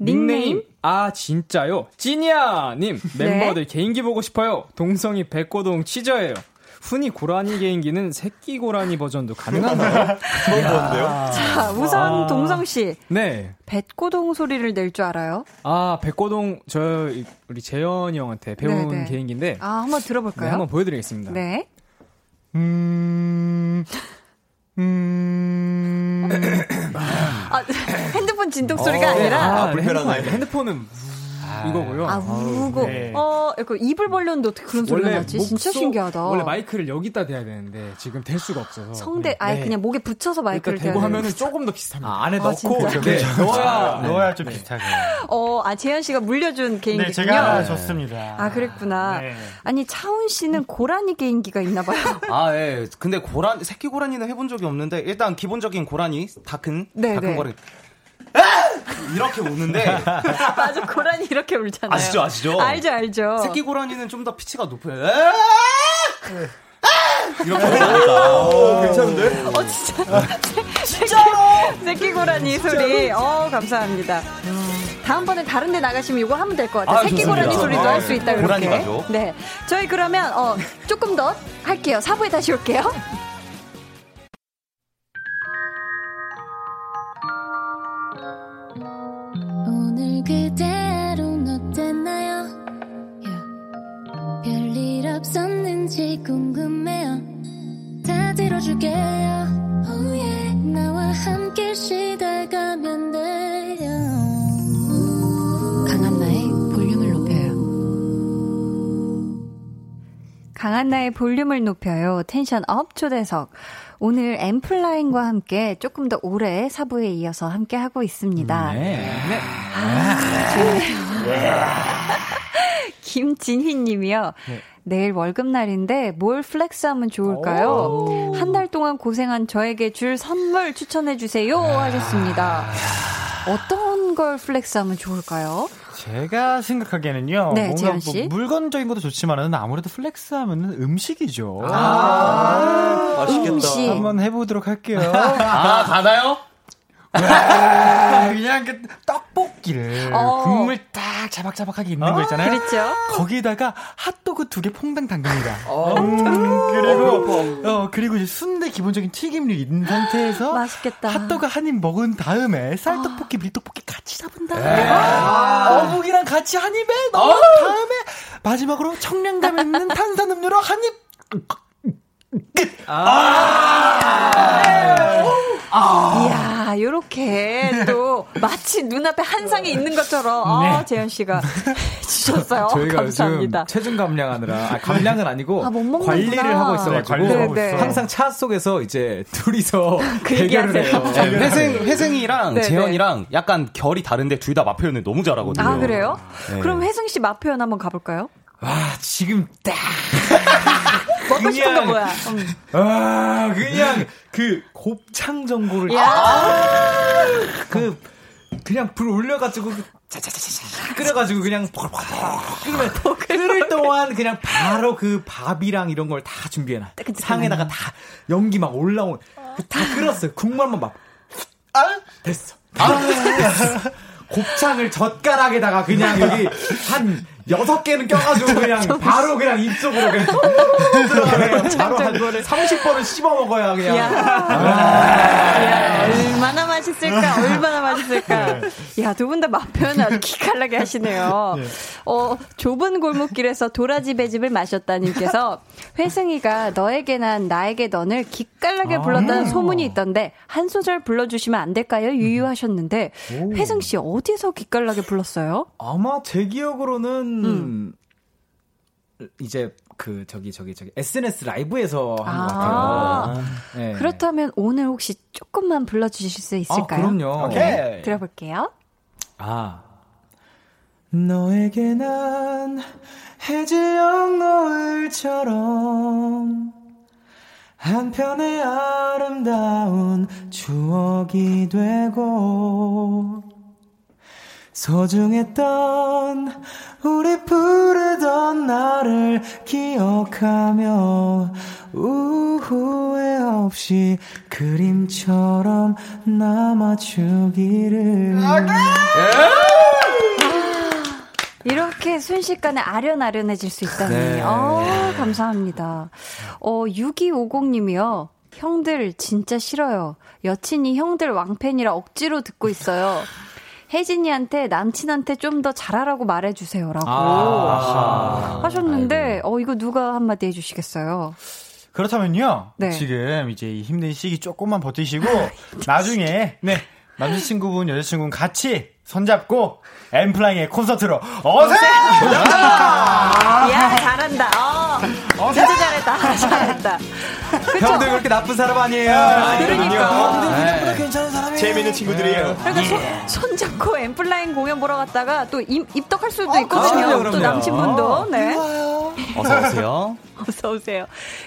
닉네임? 닉네임 아 진짜요? 찐이야님 멤버들 개인기 보고 싶어요. 동성이 백고동 취저예요. 흔히 고라니 개인기는 새끼 고라니 버전도 가능한가요? 처음 보는데요? 자, 우선 아. 동성 씨, 네. 뱃고동 소리를 낼 줄 알아요? 아 백고동 저 우리 재현이 형한테 배운 네, 네. 개인기인데 아, 한번 네, 들어볼까요? 한번 보여드리겠습니다. 네. 음, 음, 아, 핸드폰 진동 소리가 아니라 아, 불편하네. 핸드폰, 핸 드폰은 이거고요. 아, 우고. 네. 어, 그 입을 벌렸는데 어떻게 그런 소리가 나지? 진짜 신기하다. 원래 마이크를 여기다 대야 되는데 지금 될 수가 없어서. 성대, 아예 네. 그냥 목에 붙여서 마이크를 대고 하면은 조금 더 비슷합니다. 아, 안에 아, 넣고? 이렇게 네, 넣어야, 네. 넣어야 좀 비슷하게. 어, 아, 재현 씨가 물려준 개인기군요. 네, 제가 줬습니다. 아, 그랬구나. 네. 아니, 차훈 씨는 고라니 개인기가 있나 봐요. 아, 예. 근데 고란 새끼 고라니는 해본 적이 없는데 일단 기본적인 고라니 다 큰, 네, 다큰 네. 고라니. 이렇게 우는데 맞아, 고라니 이렇게 울잖아요. 아시죠, 아시죠? 알죠, 알죠. 새끼 고라니는 좀 더 피치가 높아요. 아! 이렇게 우니까 괜찮은데? 어, 진짜. 진짜로? 새끼 고라니 소리. 어, 감사합니다. 다음번에 다른 데 나가시면 이거 하면 될 것 같아요. 아, 새끼 좋습니다. 고라니 소리도 아, 할수 있다, 고라니 이렇게. 가족. 네. 저희 그러면, 어, 조금 더 할게요. 사부에 다시 올게요. 없었는지 궁금해요. 다 들어줄게요. Oh yeah. 나와 함께 시달가면 돼요. 강한나의 볼륨을 높여요. 강한나의 볼륨을 높여요. tension up 초대석. 오늘 엔플라잉과 함께 조금 더 오래 4부에 이어서 함께 하고 있습니다. 네. 김진희 님이요. 내일 월급날인데 뭘 flex하면 좋을까요? 한 달 동안 고생한 저에게 줄 선물 추천해 주세요 하셨습니다. 어떤 걸 flex하면 좋을까요? 제가 생각하기에는요. 네, 뭔가 재현 씨. 뭐 물건적인 것도 좋지만은 아무래도 flex하면은 음식이죠. 아, 맛있겠다. 음식. 한번 해보도록 할게요. 아, 가나요? 와, 그냥 그 떡볶이를 어. 국물 딱 자박자박하게 있는 거 있잖아요. 그렇죠. 거기다가 핫도그 두 개 퐁당 담깁니다. 음, 그리고 어 그리고 이제 순대 기본적인 튀김류 있는 상태에서 맛있겠다. 핫도그 한 입 먹은 다음에 쌀떡볶이, 밀떡볶이 같이 잡은 다음에 어묵이랑 같이 한 입에 넣은 다음에 마지막으로 청량감 있는 탄산음료로 한 입. 이야, 요렇게 또 마치 눈앞에 한 상이 있는 것처럼, 어, 재현 씨가 해주셨어요. 저희가 감사합니다. 요즘 체중 감량하느라 아, 감량은 아니고 아. 관리를 하고 있어가지고 네, 관리를 하고 있어요. 항상 차 속에서 이제 둘이서 그 대결을 얘기하세요. 해요. 네, 회생, 회생이랑 네, 재현이랑 약간 결이 다른데 둘다 맛표현을 너무 잘하거든요. 아, 그래요? 네. 그럼 혜승 씨맛 표현 한번 가볼까요? 와 지금 딱 먹고 싶은 거 그냥- 뭐야? 음. 아, 그냥 그 곱창 전골을 야. 아, 그 그냥 불 올려가지고 그 차차차차 끓여가지고 그냥 끓으면 끓을 동안 그냥 바로 그 밥이랑 이런 걸 다 준비해놔. 상에다가 다 연기 막 올라온 그다 끓었어요. 국물만 막 아, 됐어. 아, 됐어. 곱창을 젓가락에다가 그냥 여기 한 여섯 개는 껴가지고 그냥 바로 그냥 입속으로 그냥 들어가면 바로 한 30번은 씹어 먹어야 그냥. 야. 야, 얼마나 맛있을까? 얼마나 맛있을까? 야, 두 분 다 맛 표현 아주 기깔나게 하시네요. 어, 좁은 골목길에서 도라지 배즙을 마셨다님께서 회승이가 너에게 난 나에게 넌을 기깔나게 불렀다는 소문이 있던데 한 소절 불러주시면 안 될까요? 유유하셨는데 회승 씨 어디서 기깔나게 불렀어요? 아마 제 기억으로는 음. 이제 그 저기 저기 저기 SNS 라이브에서 한것 아. 같아요. 네. 그렇다면 오늘 혹시 조금만 불러 주실 수 있을까요? 아, 그럼요. 네, 들어 볼게요. 아. 너에게 난 해질녘 노을처럼 한 편의 아름다운 추억이 되고 소중했던 우리 부르던 나를 기억하며 후회 없이 그림처럼 남아주기를 이렇게 순식간에 아련아련해질 수 있다니. 네. 어, 감사합니다. 어, 6250님이요. 형들 진짜 싫어요. 여친이 형들 왕팬이라 억지로 듣고 있어요. 혜진이한테 남친한테 좀 더 잘하라고 말해주세요라고 아. 하셨는데, 어, 이거 누가 한마디 해주시겠어요? 그렇다면요. 네. 지금 이제 이 힘든 시기 조금만 버티시고 나중에 네 남자친구분, 여자친구분 같이 손잡고 엠플라잉의 콘서트로 어세! 야, 잘한다. 어, 진짜 잘했다. 잘했다. 그쵸? 형들 그렇게 나쁜 사람 아니에요. 그러니까. 괜 사람이에요. 재밌는 친구들이에요. 그러니까 손, 손 잡고 엠플라잉 공연 보러 갔다가 또 입, 입덕할 수도 있거든요. 그럼요, 또. 남친분도. 네. 어서 오세요. 어서 오세요.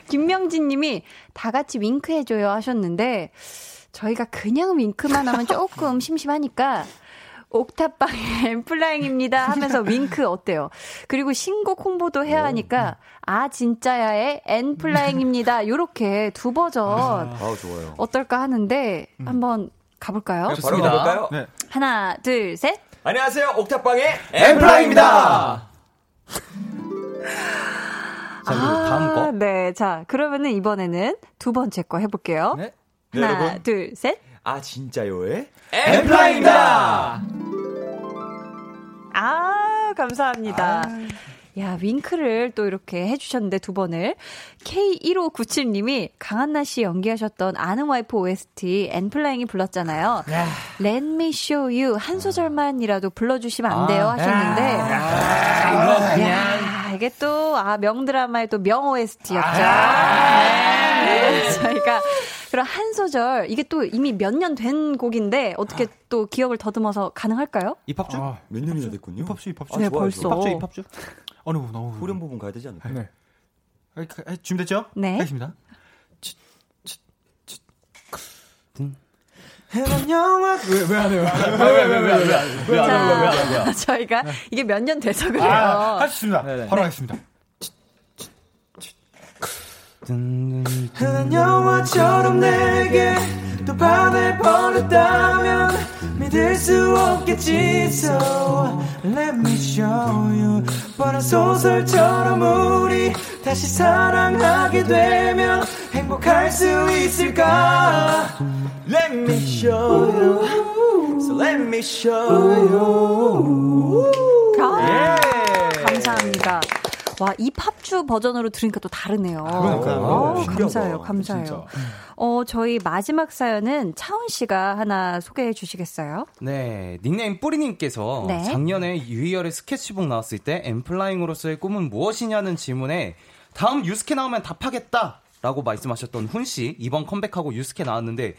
김명진 님이 다 같이 윙크 해줘요 하셨는데, 저희가 그냥 윙크만 하면 조금 심심하니까, 옥탑방의 엠플라잉입니다 하면서 윙크 어때요? 그리고 신곡 홍보도 해야 하니까, 아, 진짜야의 엔플라잉입니다. 요렇게 두 버전 아우 좋아요. 어떨까 하는데, 한번 가볼까요? 바로 가볼까요? 네. 하나, 둘, 셋. 안녕하세요. 옥탑방의 엠플라잉입니다. 자, 다음 아, 거. 네. 자, 그러면은 이번에는 두 번째 거 해볼게요. 네. 네, 하나, 여러분. 둘, 셋. 아 진짜요의 엠플라잉입니다. 아, 감사합니다. 야, 윙크를 또 이렇게 해주셨는데 두 번을. K1597님이 강한나 씨 연기하셨던 아는 와이프 OST 엔플라잉이 불렀잖아요. Let me show you 한 소절만이라도 불러주시면 안 돼요 하셨는데. 야, 이게 또, 아, 명드라마의 또 명 OST였죠. 네, 저희가 그럼 한 소절, 이게 또 이미 몇 년 된 곡인데 어떻게 또 기억을 더듬어서 가능할까요? 입학주? 몇 년이나 됐군요. 입합수, 입합수. 아, 네, 좋아요, 벌써. 입학주, 입학주. 어느 부분, 어느 부분. 후렴 부분 가야 되지 않을까요? 네. 아, 가- 아, 준비됐죠? 네. 하겠습니다. 왜왜안 해요? 자, 저희가 이게 몇 년 돼서 그래요. 아, 할수 있습니다. 바로 하겠습니다. 흔한 영화처럼 내게 또 반할 뻔했다면 믿을 수 없겠지 So let me show you 뻔한 소설처럼 우리 다시 사랑하게 되면 행복할 수 있을까 Let me show you. So let me show you. 아, 감사합니다. 와, 이 팝주 버전으로 들으니까 또 다르네요. 그러니까요. 어, 신기하다, 감사해요, 감사해요. 어, 저희 마지막 사연은 차훈 씨가 하나 소개해 주시겠어요? 네, 닉네임 뿌리님께서 네. 작년에 유희열의 스케치북 나왔을 때 엠플라잉으로서의 꿈은 무엇이냐는 질문에 다음 유스케 나오면 답하겠다! 라고 말씀하셨던 훈 씨, 이번 컴백하고 유스케 나왔는데,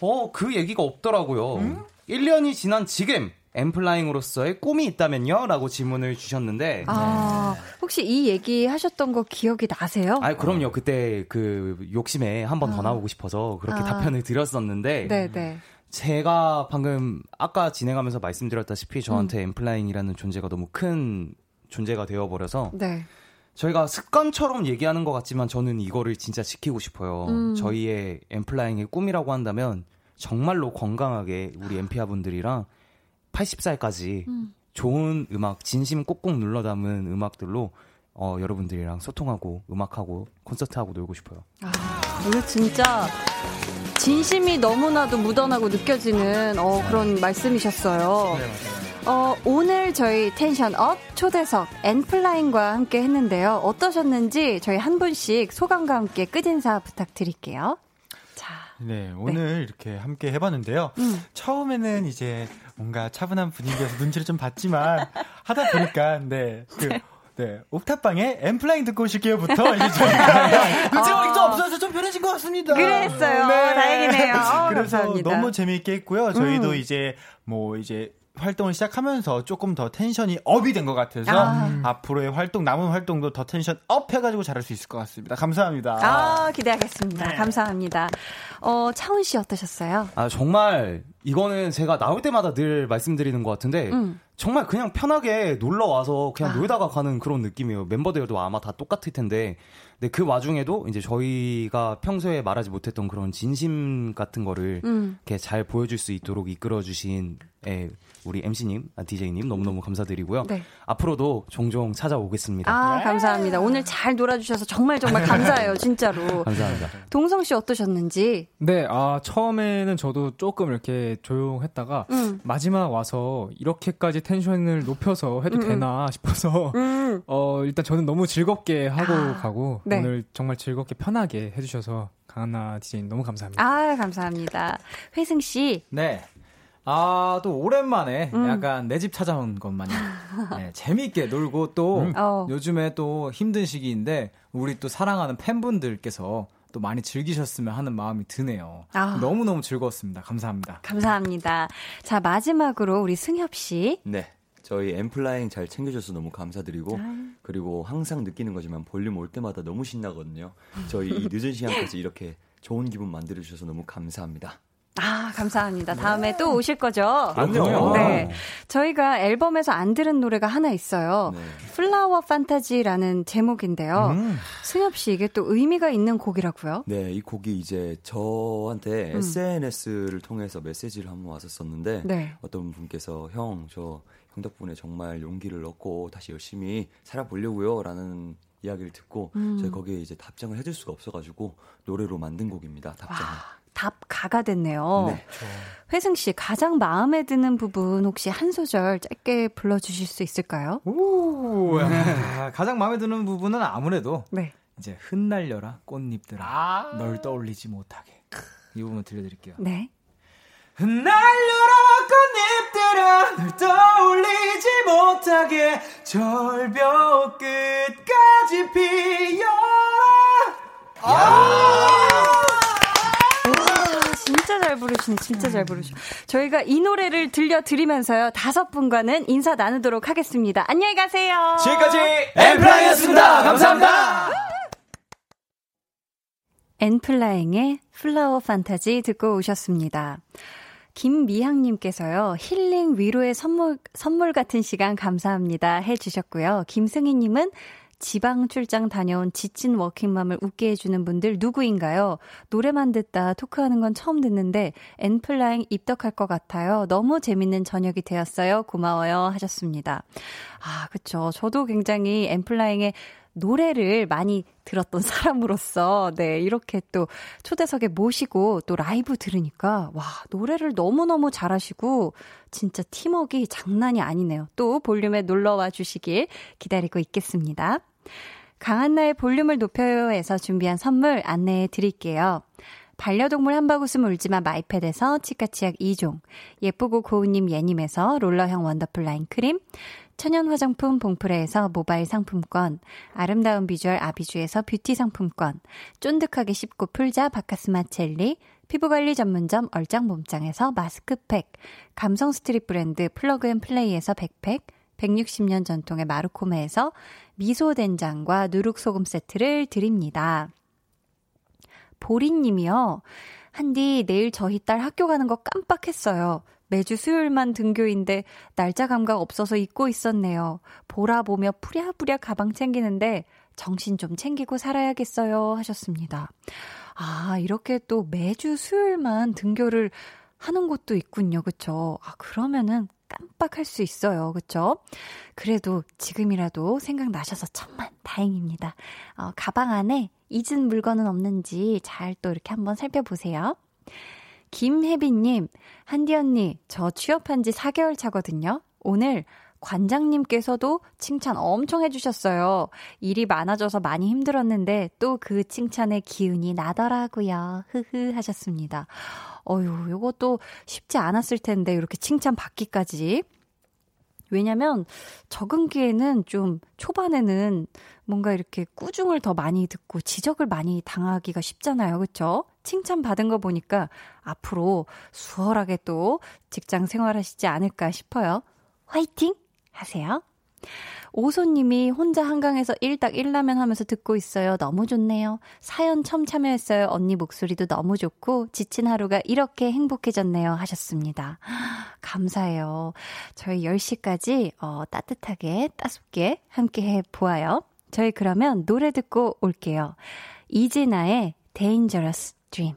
어, 그 얘기가 없더라고요. 1년이 지난 지금, 엠플라잉으로서의 꿈이 있다면요? 라고 질문을 주셨는데, 아, 혹시 이 얘기 하셨던 거 기억이 나세요? 아, 그럼요. 그때 그 욕심에 한 번더 나오고 싶어서 그렇게 아. 답변을 드렸었는데, 네네. 제가 방금 아까 진행하면서 말씀드렸다시피 저한테 음. 엠플라잉이라는 존재가 너무 큰 존재가 되어버려서 네. 저희가 습관처럼 얘기하는 것 같지만 저는 이거를 진짜 지키고 싶어요. 음. 저희의 엠플라잉의 꿈이라고 한다면 정말로 건강하게 우리 엠피아 분들이랑 80살까지 음. 좋은 음악, 진심 꼭꼭 눌러 담은 음악들로 어, 여러분들이랑 소통하고 음악하고 콘서트하고 놀고 싶어요. 오늘 진짜 진심이 너무나도 묻어나고 느껴지는 어, 그런 말씀이셨어요. 어, 오늘 저희 tension up 초대석 엔플라잉과 함께 했는데요. 어떠셨는지 저희 한 분씩 소감과 함께 끝인사 부탁드릴게요. 자, 네, 오늘 이렇게 함께 해봤는데요. 음. 처음에는 이제 뭔가 차분한 분위기여서 눈치를 좀 봤지만 하다 보니까 네, 그 네, 옥탑방에 엔플라잉 듣고 오실게요부터 이제 저희가 눈치 보기 좀 없어서 좀 편해진 것 같습니다. 아. 그랬어요. 다행이네요. 어, 그래서 감사합니다. 너무 재미있게 했고요. 저희도 음. 이제 뭐 이제 활동을 시작하면서 조금 더 tension이 up이 된 것 같아서 아. 앞으로의 활동 남은 활동도 더 tension up 해가지고 잘할 수 있을 것 같습니다. 감사합니다. 아, 기대하겠습니다. 감사합니다. 어, 차훈 씨 어떠셨어요? 아, 정말, 이거는 제가 나올 때마다 늘 말씀드리는 것 같은데, 음. 정말 그냥 편하게 놀러 와서 그냥 아. 놀다가 가는 그런 느낌이에요. 멤버들도 아마 다 똑같을 텐데, 근데 그 와중에도 이제 저희가 평소에 말하지 못했던 그런 진심 같은 거를 음. 이렇게 잘 보여줄 수 있도록 이끌어주신 예, 우리 MC님, 아, DJ님 너무너무 감사드리고요. 네. 앞으로도 종종 찾아오겠습니다. 아, 감사합니다. 오늘 잘 놀아주셔서 정말 정말 감사해요, 진짜로. 감사합니다. 동성 씨 어떠셨는지? 네, 아, 처음에는 저도 조금 이렇게 조용했다가 음. 마지막 와서 이렇게까지 텐션을 높여서 해도 음, 음. 되나 싶어서 음. 어, 일단 저는 너무 즐겁게 하고 아, 가고 네. 오늘 정말 즐겁게 편하게 해주셔서 강한나 디제이 너무 감사합니다. 아, 감사합니다. 회승 씨. 네. 아, 또 오랜만에 음. 약간 내 집 찾아온 것 마냥 네, 재미있게 놀고 또 음. 어. 요즘에 또 힘든 시기인데 우리 또 사랑하는 팬분들께서 또 많이 즐기셨으면 하는 마음이 드네요. 아. 너무너무 즐거웠습니다. 감사합니다. 감사합니다. 자, 마지막으로 우리 승엽 씨. 네. 저희 엠플라잉 잘 챙겨줘서 너무 감사드리고 아유. 그리고 항상 느끼는 거지만 볼륨 올 때마다 너무 신나거든요. 저희 이 늦은 시간까지 이렇게 좋은 기분 만들어 주셔서 너무 감사합니다. 아, 감사합니다. 다음에 또 오실 거죠? 그럼요. 네. 저희가 앨범에서 안 들은 노래가 하나 있어요. 네. 플라워 판타지라는 제목인데요. 음. 승엽 씨, 이게 또 의미가 있는 곡이라고요? 네, 이 곡이 이제 저한테 음. SNS를 통해서 메시지를 한 번 왔었었는데 네. 어떤 분께서 형, 저 형 덕분에 정말 용기를 얻고 다시 열심히 살아보려고요. 라는 이야기를 듣고 음. 저희 거기에 이제 답장을 해줄 수가 없어가지고 노래로 만든 곡입니다. 답장을. 답 가가 됐네요. 네. 회승 씨, 가장 마음에 드는 부분 혹시 한 소절 짧게 불러주실 수 있을까요? 오, 야, 가장 마음에 드는 부분은 아무래도 네. 이제 흩날려라 꽃잎들아 널 떠올리지 못하게 이 부분 들려드릴게요. 네. 흩날려라 꽃잎들아 널 떠올리지 못하게 절벽 끝까지 피어라 와, 진짜 잘 부르시네, 진짜 잘 부르셔. 저희가 이 노래를 들려드리면서요, 다섯 분과는 인사 나누도록 하겠습니다. 안녕히 가세요. 지금까지 엔플라잉이었습니다. 감사합니다. 엔플라잉의 플라워 판타지 듣고 오셨습니다. 김미향님께서요, 힐링 위로의 선물, 선물 같은 시간 감사합니다 해주셨고요. 김승희님은 지방 출장 다녀온 지친 워킹맘을 웃게 해주는 분들 누구인가요? 노래만 듣다 토크하는 건 처음 듣는데 엔플라잉 입덕할 것 같아요. 너무 재밌는 저녁이 되었어요. 고마워요 하셨습니다. 아, 그쵸. 저도 굉장히 엔플라잉의 노래를 많이 들었던 사람으로서, 네, 이렇게 또 초대석에 모시고 또 라이브 들으니까, 와, 노래를 너무너무 잘하시고, 진짜 팀워크가 장난이 아니네요. 또 볼륨에 놀러와 주시길 기다리고 있겠습니다. 강한나의 볼륨을 높여요에서 준비한 선물 안내해 드릴게요. 반려동물 한바구음 울지마 마이패드에서 치카치약 2종, 예쁘고 고운님 예님에서 롤러형 원더풀 라인 크림, 천연 화장품 봉프레에서 모바일 상품권, 아름다운 비주얼 아비주에서 뷰티 상품권, 쫀득하게 씹고 풀자 바카스마 첼리, 피부관리 전문점 얼짱 몸짱에서 마스크팩, 감성 스트릿 브랜드 플러그앤플레이에서 백팩, 160년 전통의 마루코메에서 미소 된장과 누룩 소금 세트를 드립니다. 보리님이요. 한디 내일 저희 딸 학교 가는 거 깜빡했어요. 매주 수요일만 등교인데 날짜 감각 없어서 잊고 있었네요. 보라 보며 부랴부랴 가방 챙기는데 정신 좀 챙기고 살아야겠어요 하셨습니다. 아, 이렇게 또 매주 수요일만 등교를 하는 곳도 있군요. 그쵸? 아, 그러면은 깜빡할 수 있어요. 그쵸? 그래도 지금이라도 생각나셔서 천만 다행입니다. 어, 가방 안에 잊은 물건은 없는지 잘 또 이렇게 한번 살펴보세요. 김혜빈님, 한디 언니, 저 취업한 지 4개월 차거든요. 오늘 관장님께서도 칭찬 엄청 해주셨어요. 일이 많아져서 많이 힘들었는데 또 그 칭찬의 기운이 나더라고요. 흐흐 하셨습니다. 어휴, 요것도 쉽지 않았을 텐데 이렇게 칭찬 받기까지. 왜냐면 적응기에는 좀 초반에는 뭔가 이렇게 꾸중을 더 많이 듣고 지적을 많이 당하기가 쉽잖아요. 그쵸? 칭찬 받은 거 보니까 앞으로 수월하게 또 직장 생활하시지 않을까 싶어요. 화이팅! 하세요. 오소님이 혼자 한강에서 일닭 일라면 하면서 듣고 있어요. 너무 좋네요. 사연 처음 참여했어요. 언니 목소리도 너무 좋고 지친 하루가 이렇게 행복해졌네요. 하셨습니다. 감사해요. 저희 10시까지 어, 따뜻하게 따숩게 함께 해 보아요. 저희 그러면 노래 듣고 올게요. 이진아의 Dangerous Dream.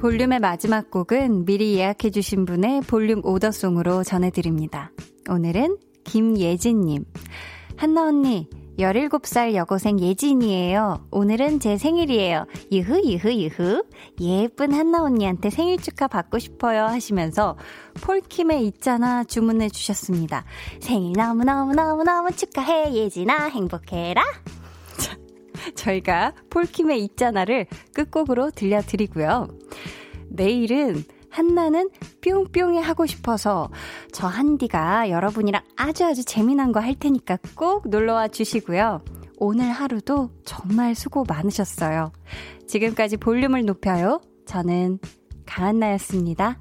볼륨의 마지막 곡은 미리 예약해주신 분의 볼륨 오더송으로 전해드립니다. 오늘은 김예진님. 한나 언니, 17살 여고생 예진이에요. 오늘은 제 생일이에요. 유흐. 예쁜 한나 언니한테 생일 축하 받고 싶어요. 하시면서 폴킴의 있잖아 주문해 주셨습니다. 생일 너무너무너무너무 축하해. 예진아, 행복해라. 자, 저희가 폴킴의 있잖아를 끝곡으로 들려드리고요. 내일은 한나는 뿅뿅이 하고 싶어서 저 한디가 여러분이랑 아주 아주 재미난 거 할 테니까 꼭 놀러와 주시고요. 오늘 하루도 정말 수고 많으셨어요. 지금까지 볼륨을 높여요. 저는 강한나였습니다.